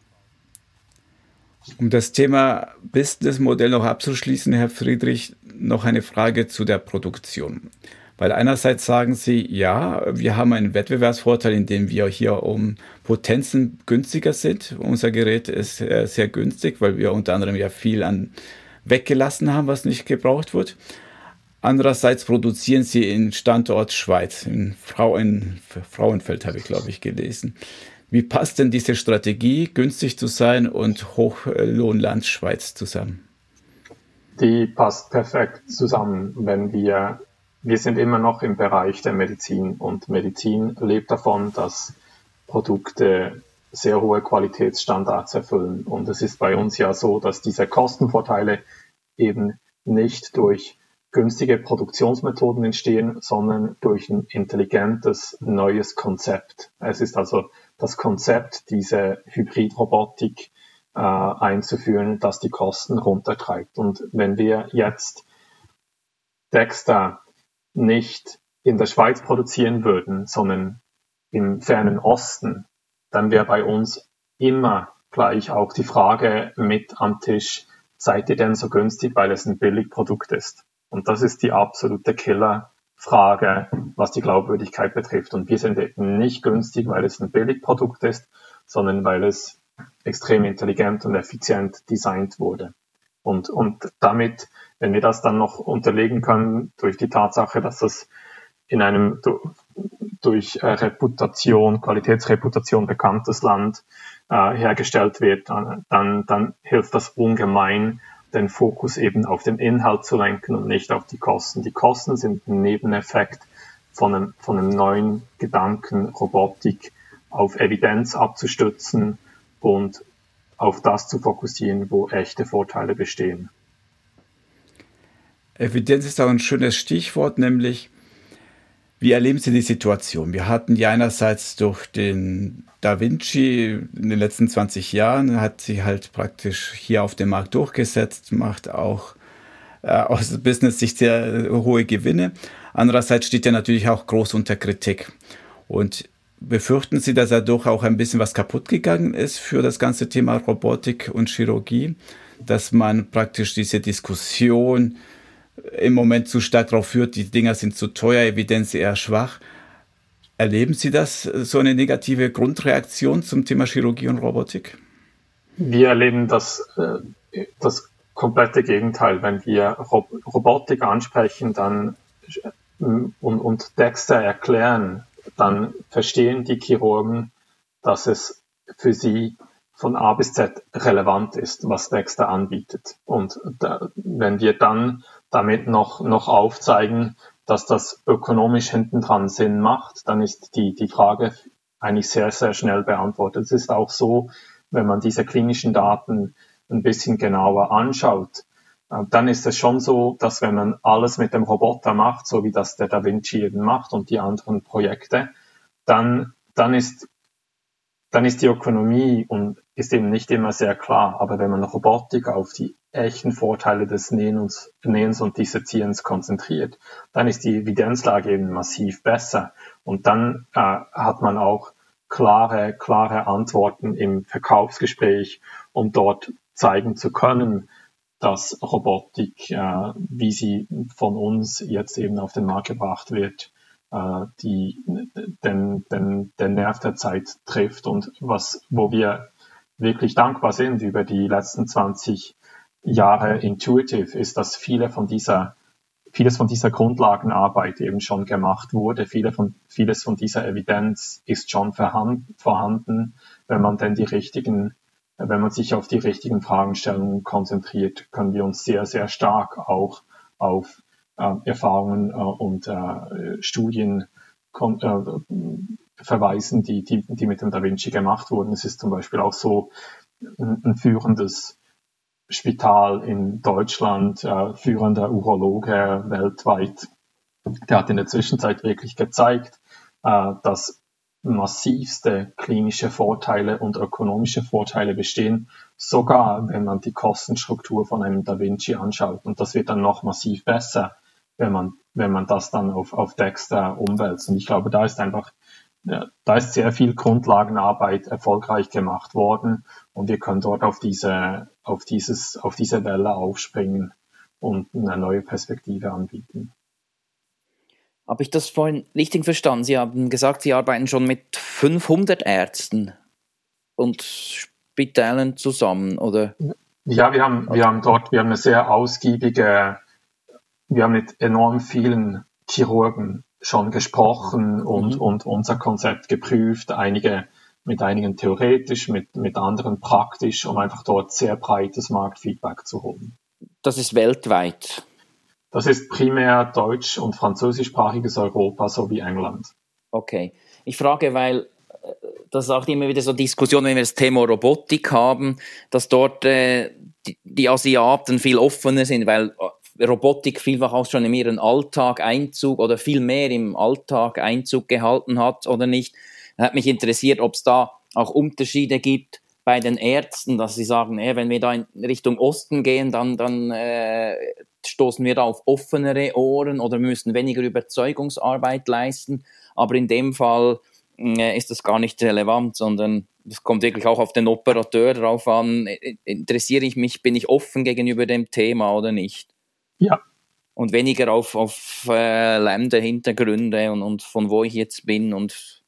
Um das Thema Businessmodell noch abzuschließen, Herr Friedrich, noch eine Frage zu der Produktion. Weil einerseits sagen Sie, ja, wir haben einen Wettbewerbsvorteil, indem wir hier um Potenzen günstiger sind. Unser Gerät ist äh, sehr günstig, weil wir unter anderem ja viel an weggelassen haben, was nicht gebraucht wird. Andererseits produzieren Sie in Standort Schweiz, in, Frau, in Frauenfeld habe ich, glaube ich, gelesen. Wie passt denn diese Strategie, günstig zu sein und Hochlohnland Schweiz zusammen? Die passt perfekt zusammen, wenn wir, wir sind immer noch im Bereich der Medizin und Medizin lebt davon, dass Produkte sehr hohe Qualitätsstandards erfüllen. Und es ist bei uns ja so, dass diese Kostenvorteile eben nicht durch günstige Produktionsmethoden entstehen, sondern durch ein intelligentes neues Konzept. Es ist also das Konzept, diese Hybridrobotik äh, einzuführen, das die Kosten runtertreibt. Und wenn wir jetzt Dexter nicht in der Schweiz produzieren würden, sondern im fernen Osten, dann wäre bei uns immer gleich auch die Frage mit am Tisch, seid ihr denn so günstig, weil es ein Billigprodukt ist? Und das ist die absolute Killer Frage, was die Glaubwürdigkeit betrifft. Und wir sind eben nicht günstig, weil es ein Billigprodukt ist, sondern weil es extrem intelligent und effizient designt wurde. Und, und damit, wenn wir das dann noch unterlegen können durch die Tatsache, dass das in einem durch äh, Reputation, Qualitätsreputation bekanntes Land äh, hergestellt wird, dann, dann, dann hilft das ungemein, den Fokus eben auf den Inhalt zu lenken und nicht auf die Kosten. Die Kosten sind ein Nebeneffekt von einem, von einem neuen Gedanken, Robotik auf Evidenz abzustützen und auf das zu fokussieren, wo echte Vorteile bestehen. Evidenz ist auch ein schönes Stichwort, nämlich wie erleben Sie die Situation? Wir hatten ja einerseits durch den Da Vinci in den letzten 20 Jahren, hat sie halt praktisch hier auf dem Markt durchgesetzt, macht auch äh, aus Business sich sehr hohe Gewinne. Andererseits steht er natürlich auch groß unter Kritik. Und befürchten Sie, dass doch auch ein bisschen was kaputt gegangen ist für das ganze Thema Robotik und Chirurgie? Dass man praktisch diese Diskussion im Moment zu stark darauf führt, die Dinger sind zu teuer, Evidenz eher schwach. Erleben Sie das, so eine negative Grundreaktion zum Thema Chirurgie und Robotik? Wir erleben das, äh, das komplette Gegenteil. Wenn wir Robotik ansprechen dann, äh, und, und Dexter erklären, dann verstehen die Chirurgen, dass es für sie von A bis Z relevant ist, was Dexter anbietet. Und da, wenn wir dann damit noch, noch aufzeigen, dass das ökonomisch hinten dran Sinn macht, dann ist die, die Frage eigentlich sehr, sehr schnell beantwortet. Es ist auch so, wenn man diese klinischen Daten ein bisschen genauer anschaut, äh, dann ist es schon so, dass wenn man alles mit dem Roboter macht, so wie das der Da Vinci eben macht und die anderen Projekte, dann, dann ist dann ist die Ökonomie und ist eben nicht immer sehr klar. Aber wenn man Robotik auf die echten Vorteile des Nähens, Nähens und Dissezierens konzentriert, dann ist die Evidenzlage eben massiv besser. Und dann äh, hat man auch klare, klare Antworten im Verkaufsgespräch, um dort zeigen zu können, dass Robotik, äh, wie sie von uns jetzt eben auf den Markt gebracht wird, äh, die den, den, den Nerv der Zeit trifft und was, wo wir wirklich dankbar sind über die letzten 20 Jahre Intuitive, ist, dass viele von dieser, vieles von dieser Grundlagenarbeit eben schon gemacht wurde. Viele von, vieles von dieser Evidenz ist schon vorhanden, wenn man denn die richtigen, wenn man sich auf die richtigen Fragestellungen konzentriert, können wir uns sehr, sehr stark auch auf äh, Erfahrungen äh, und äh, Studien äh, verweisen, die, die, die mit dem Da Vinci gemacht wurden. Es ist zum Beispiel auch so ein, ein führendes Spital in Deutschland, äh, führender Urologe weltweit, der hat in der Zwischenzeit wirklich gezeigt, äh, dass massivste klinische Vorteile und ökonomische Vorteile bestehen, sogar wenn man die Kostenstruktur von einem Da Vinci anschaut. Und das wird dann noch massiv besser, wenn man, wenn man das dann auf, auf Dexter umwälzt. Und ich glaube, da ist einfach da ist sehr viel Grundlagenarbeit erfolgreich gemacht worden und wir können dort auf diese, auf dieses, auf diese Welle aufspringen und eine neue Perspektive anbieten. Habe ich das vorhin richtig verstanden? Sie haben gesagt, Sie arbeiten schon mit 500 Ärzten und Spitälern zusammen, oder? Ja, wir haben, wir haben dort, wir haben eine sehr ausgiebige, wir haben mit enorm vielen Chirurgen schon gesprochen und, mhm. und unser Konzept geprüft, einige mit einigen theoretisch, mit, mit anderen praktisch, um einfach dort sehr breites Marktfeedback zu holen. Das ist weltweit. Das ist primär deutsch- und französischsprachiges Europa sowie England. Okay. Ich frage, weil äh, das ist auch immer wieder so Diskussion, wenn wir das Thema Robotik haben, dass dort äh, die, die Asiaten viel offener sind, weil Robotik vielfach auch schon in ihren Alltag Einzug oder viel mehr im Alltag Einzug gehalten hat oder nicht. Hat mich interessiert, ob es da auch Unterschiede gibt bei den Ärzten, dass sie sagen, ey, wenn wir da in Richtung Osten gehen, dann, dann äh, stoßen wir da auf offenere Ohren oder müssen weniger Überzeugungsarbeit leisten. Aber in dem Fall äh, ist das gar nicht relevant, sondern es kommt wirklich auch auf den Operateur drauf an. Interessiere ich mich, bin ich offen gegenüber dem Thema oder nicht? Ja. Und weniger auf, auf äh, Länderhintergründe und, und von wo ich jetzt bin und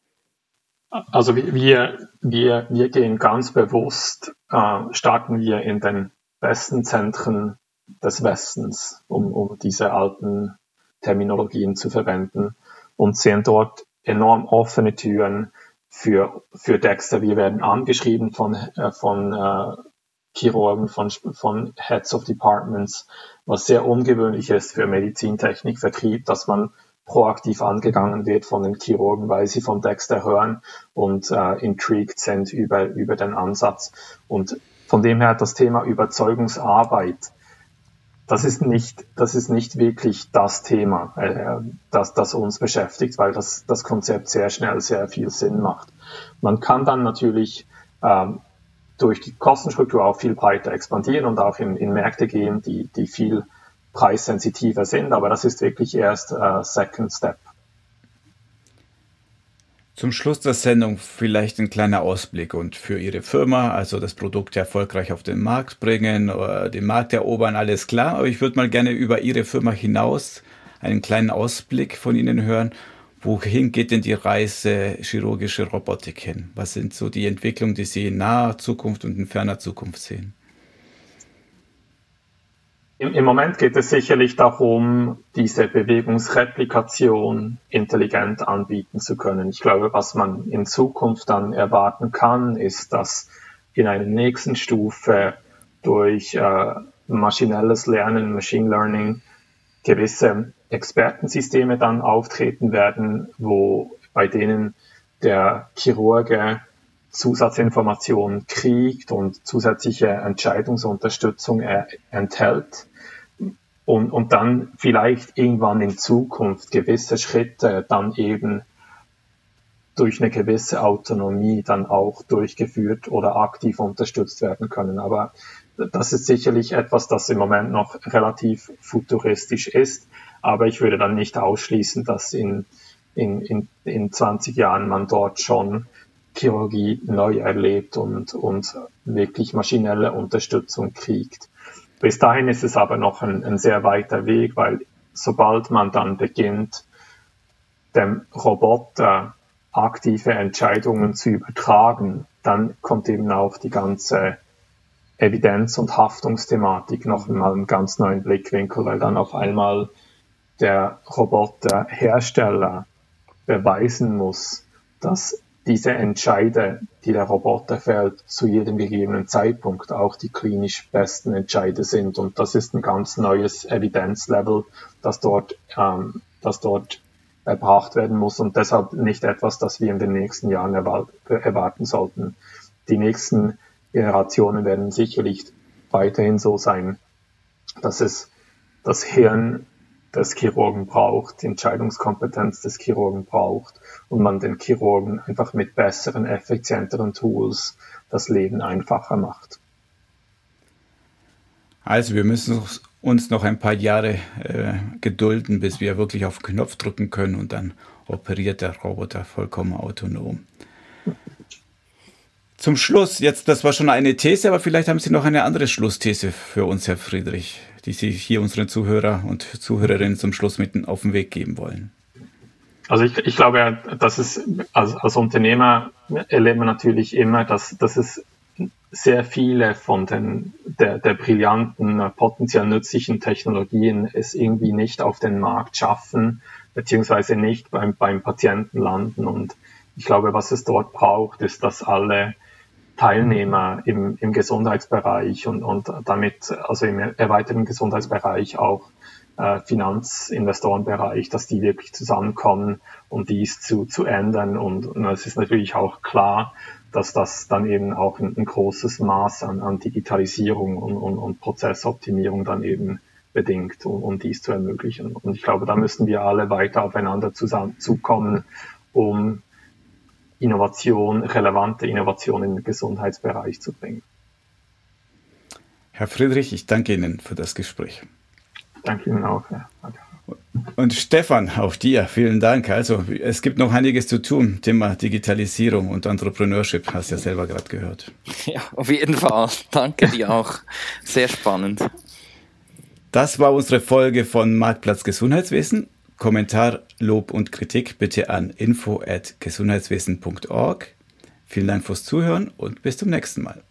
also wir, wir, wir gehen ganz bewusst, äh, starten wir in den besten Zentren des Westens, um, um diese alten Terminologien zu verwenden und sehen dort enorm offene Türen für, für Dexter. Wir werden angeschrieben von, äh, von äh, Chirurgen, von, von Heads of Departments, was sehr ungewöhnlich ist für Medizintechnikvertrieb, dass man proaktiv angegangen wird von den Chirurgen, weil sie von Dexter hören und äh, intrigued sind über, über den Ansatz. Und von dem her das Thema Überzeugungsarbeit, das ist nicht, das ist nicht wirklich das Thema, äh, das, das uns beschäftigt, weil das, das Konzept sehr schnell sehr viel Sinn macht. Man kann dann natürlich ähm, durch die Kostenstruktur auch viel breiter expandieren und auch in, in Märkte gehen, die, die viel preissensitiver sind, aber das ist wirklich erst äh, Second Step. Zum Schluss der Sendung vielleicht ein kleiner Ausblick und für Ihre Firma, also das Produkt erfolgreich auf den Markt bringen, oder den Markt erobern, alles klar. Aber ich würde mal gerne über Ihre Firma hinaus einen kleinen Ausblick von Ihnen hören Wohin geht denn die Reise chirurgische Robotik hin? Was sind so die Entwicklungen, die Sie in naher Zukunft und in ferner Zukunft sehen? Im, Im, Moment geht es sicherlich darum, diese Bewegungsreplikation intelligent anbieten zu können. Ich glaube, was man in Zukunft dann erwarten kann, ist, dass in einer nächsten Stufe durch äh, maschinelles Lernen, Machine Learning, gewisse Expertensysteme dann auftreten werden, wo bei denen der Chirurge Zusatzinformationen kriegt und zusätzliche Entscheidungsunterstützung er, enthält und, und dann vielleicht irgendwann in Zukunft gewisse Schritte dann eben durch eine gewisse Autonomie dann auch durchgeführt oder aktiv unterstützt werden können. Aber das ist sicherlich etwas, das im Moment noch relativ futuristisch ist. Aber ich würde dann nicht ausschließen, dass in, in, in, in 20 Jahren man dort schon Chirurgie neu erlebt und, und wirklich maschinelle Unterstützung kriegt. Bis dahin ist es aber noch ein, ein sehr weiter Weg, weil sobald man dann beginnt, dem Roboter aktive Entscheidungen zu übertragen, dann kommt eben auch die ganze Evidenz- und Haftungsthematik noch mal einen ganz neuen Blickwinkel, weil dann auf einmal der Roboterhersteller beweisen muss, dass diese Entscheide, die der Roboter fällt, zu jedem gegebenen Zeitpunkt auch die klinisch besten Entscheide sind. Und das ist ein ganz neues Evidenzlevel, das dort, ähm, das dort erbracht werden muss und deshalb nicht etwas, das wir in den nächsten Jahren erwarten sollten. Die nächsten Generationen werden sicherlich weiterhin so sein, dass es das Hirn des Chirurgen braucht, die Entscheidungskompetenz des Chirurgen braucht und man den Chirurgen einfach mit besseren, effizienteren Tools das Leben einfacher macht. Also wir müssen uns noch ein paar Jahre äh, gedulden, bis wir wirklich auf Knopf drücken können und dann operiert der Roboter vollkommen autonom. Zum Schluss, jetzt, das war schon eine These, aber vielleicht haben Sie noch eine andere Schlussthese für uns, Herr Friedrich, die Sie hier unseren Zuhörer und Zuhörerinnen zum Schluss mit auf den Weg geben wollen. Also ich, ich glaube, dass es als, als Unternehmer erleben wir natürlich immer, dass, dass es sehr viele von den der, der brillanten, potenziell nützlichen Technologien es irgendwie nicht auf den Markt schaffen, beziehungsweise nicht beim, beim Patienten landen. Und ich glaube, was es dort braucht, ist, dass alle Teilnehmer im, im Gesundheitsbereich und, und damit, also im erweiterten Gesundheitsbereich auch äh, Finanzinvestorenbereich, dass die wirklich zusammenkommen, um dies zu, zu ändern. Und, und es ist natürlich auch klar, dass das dann eben auch ein, ein großes Maß an, an Digitalisierung und, und, und Prozessoptimierung dann eben bedingt, um, um dies zu ermöglichen. Und ich glaube, da müssen wir alle weiter aufeinander zusammen zukommen, um Innovation, relevante Innovation in den Gesundheitsbereich zu bringen. Herr Friedrich, ich danke Ihnen für das Gespräch. Danke Ihnen auch. Ja. Und Stefan, auch dir, vielen Dank. Also es gibt noch einiges zu tun. Thema Digitalisierung und Entrepreneurship, hast du ja selber gerade gehört. Ja, auf jeden Fall. Danke dir auch. Sehr spannend. Das war unsere Folge von Marktplatz Gesundheitswesen. Kommentar, Lob und Kritik bitte an info@gesundheitswesen.org. Vielen Dank fürs Zuhören und bis zum nächsten Mal.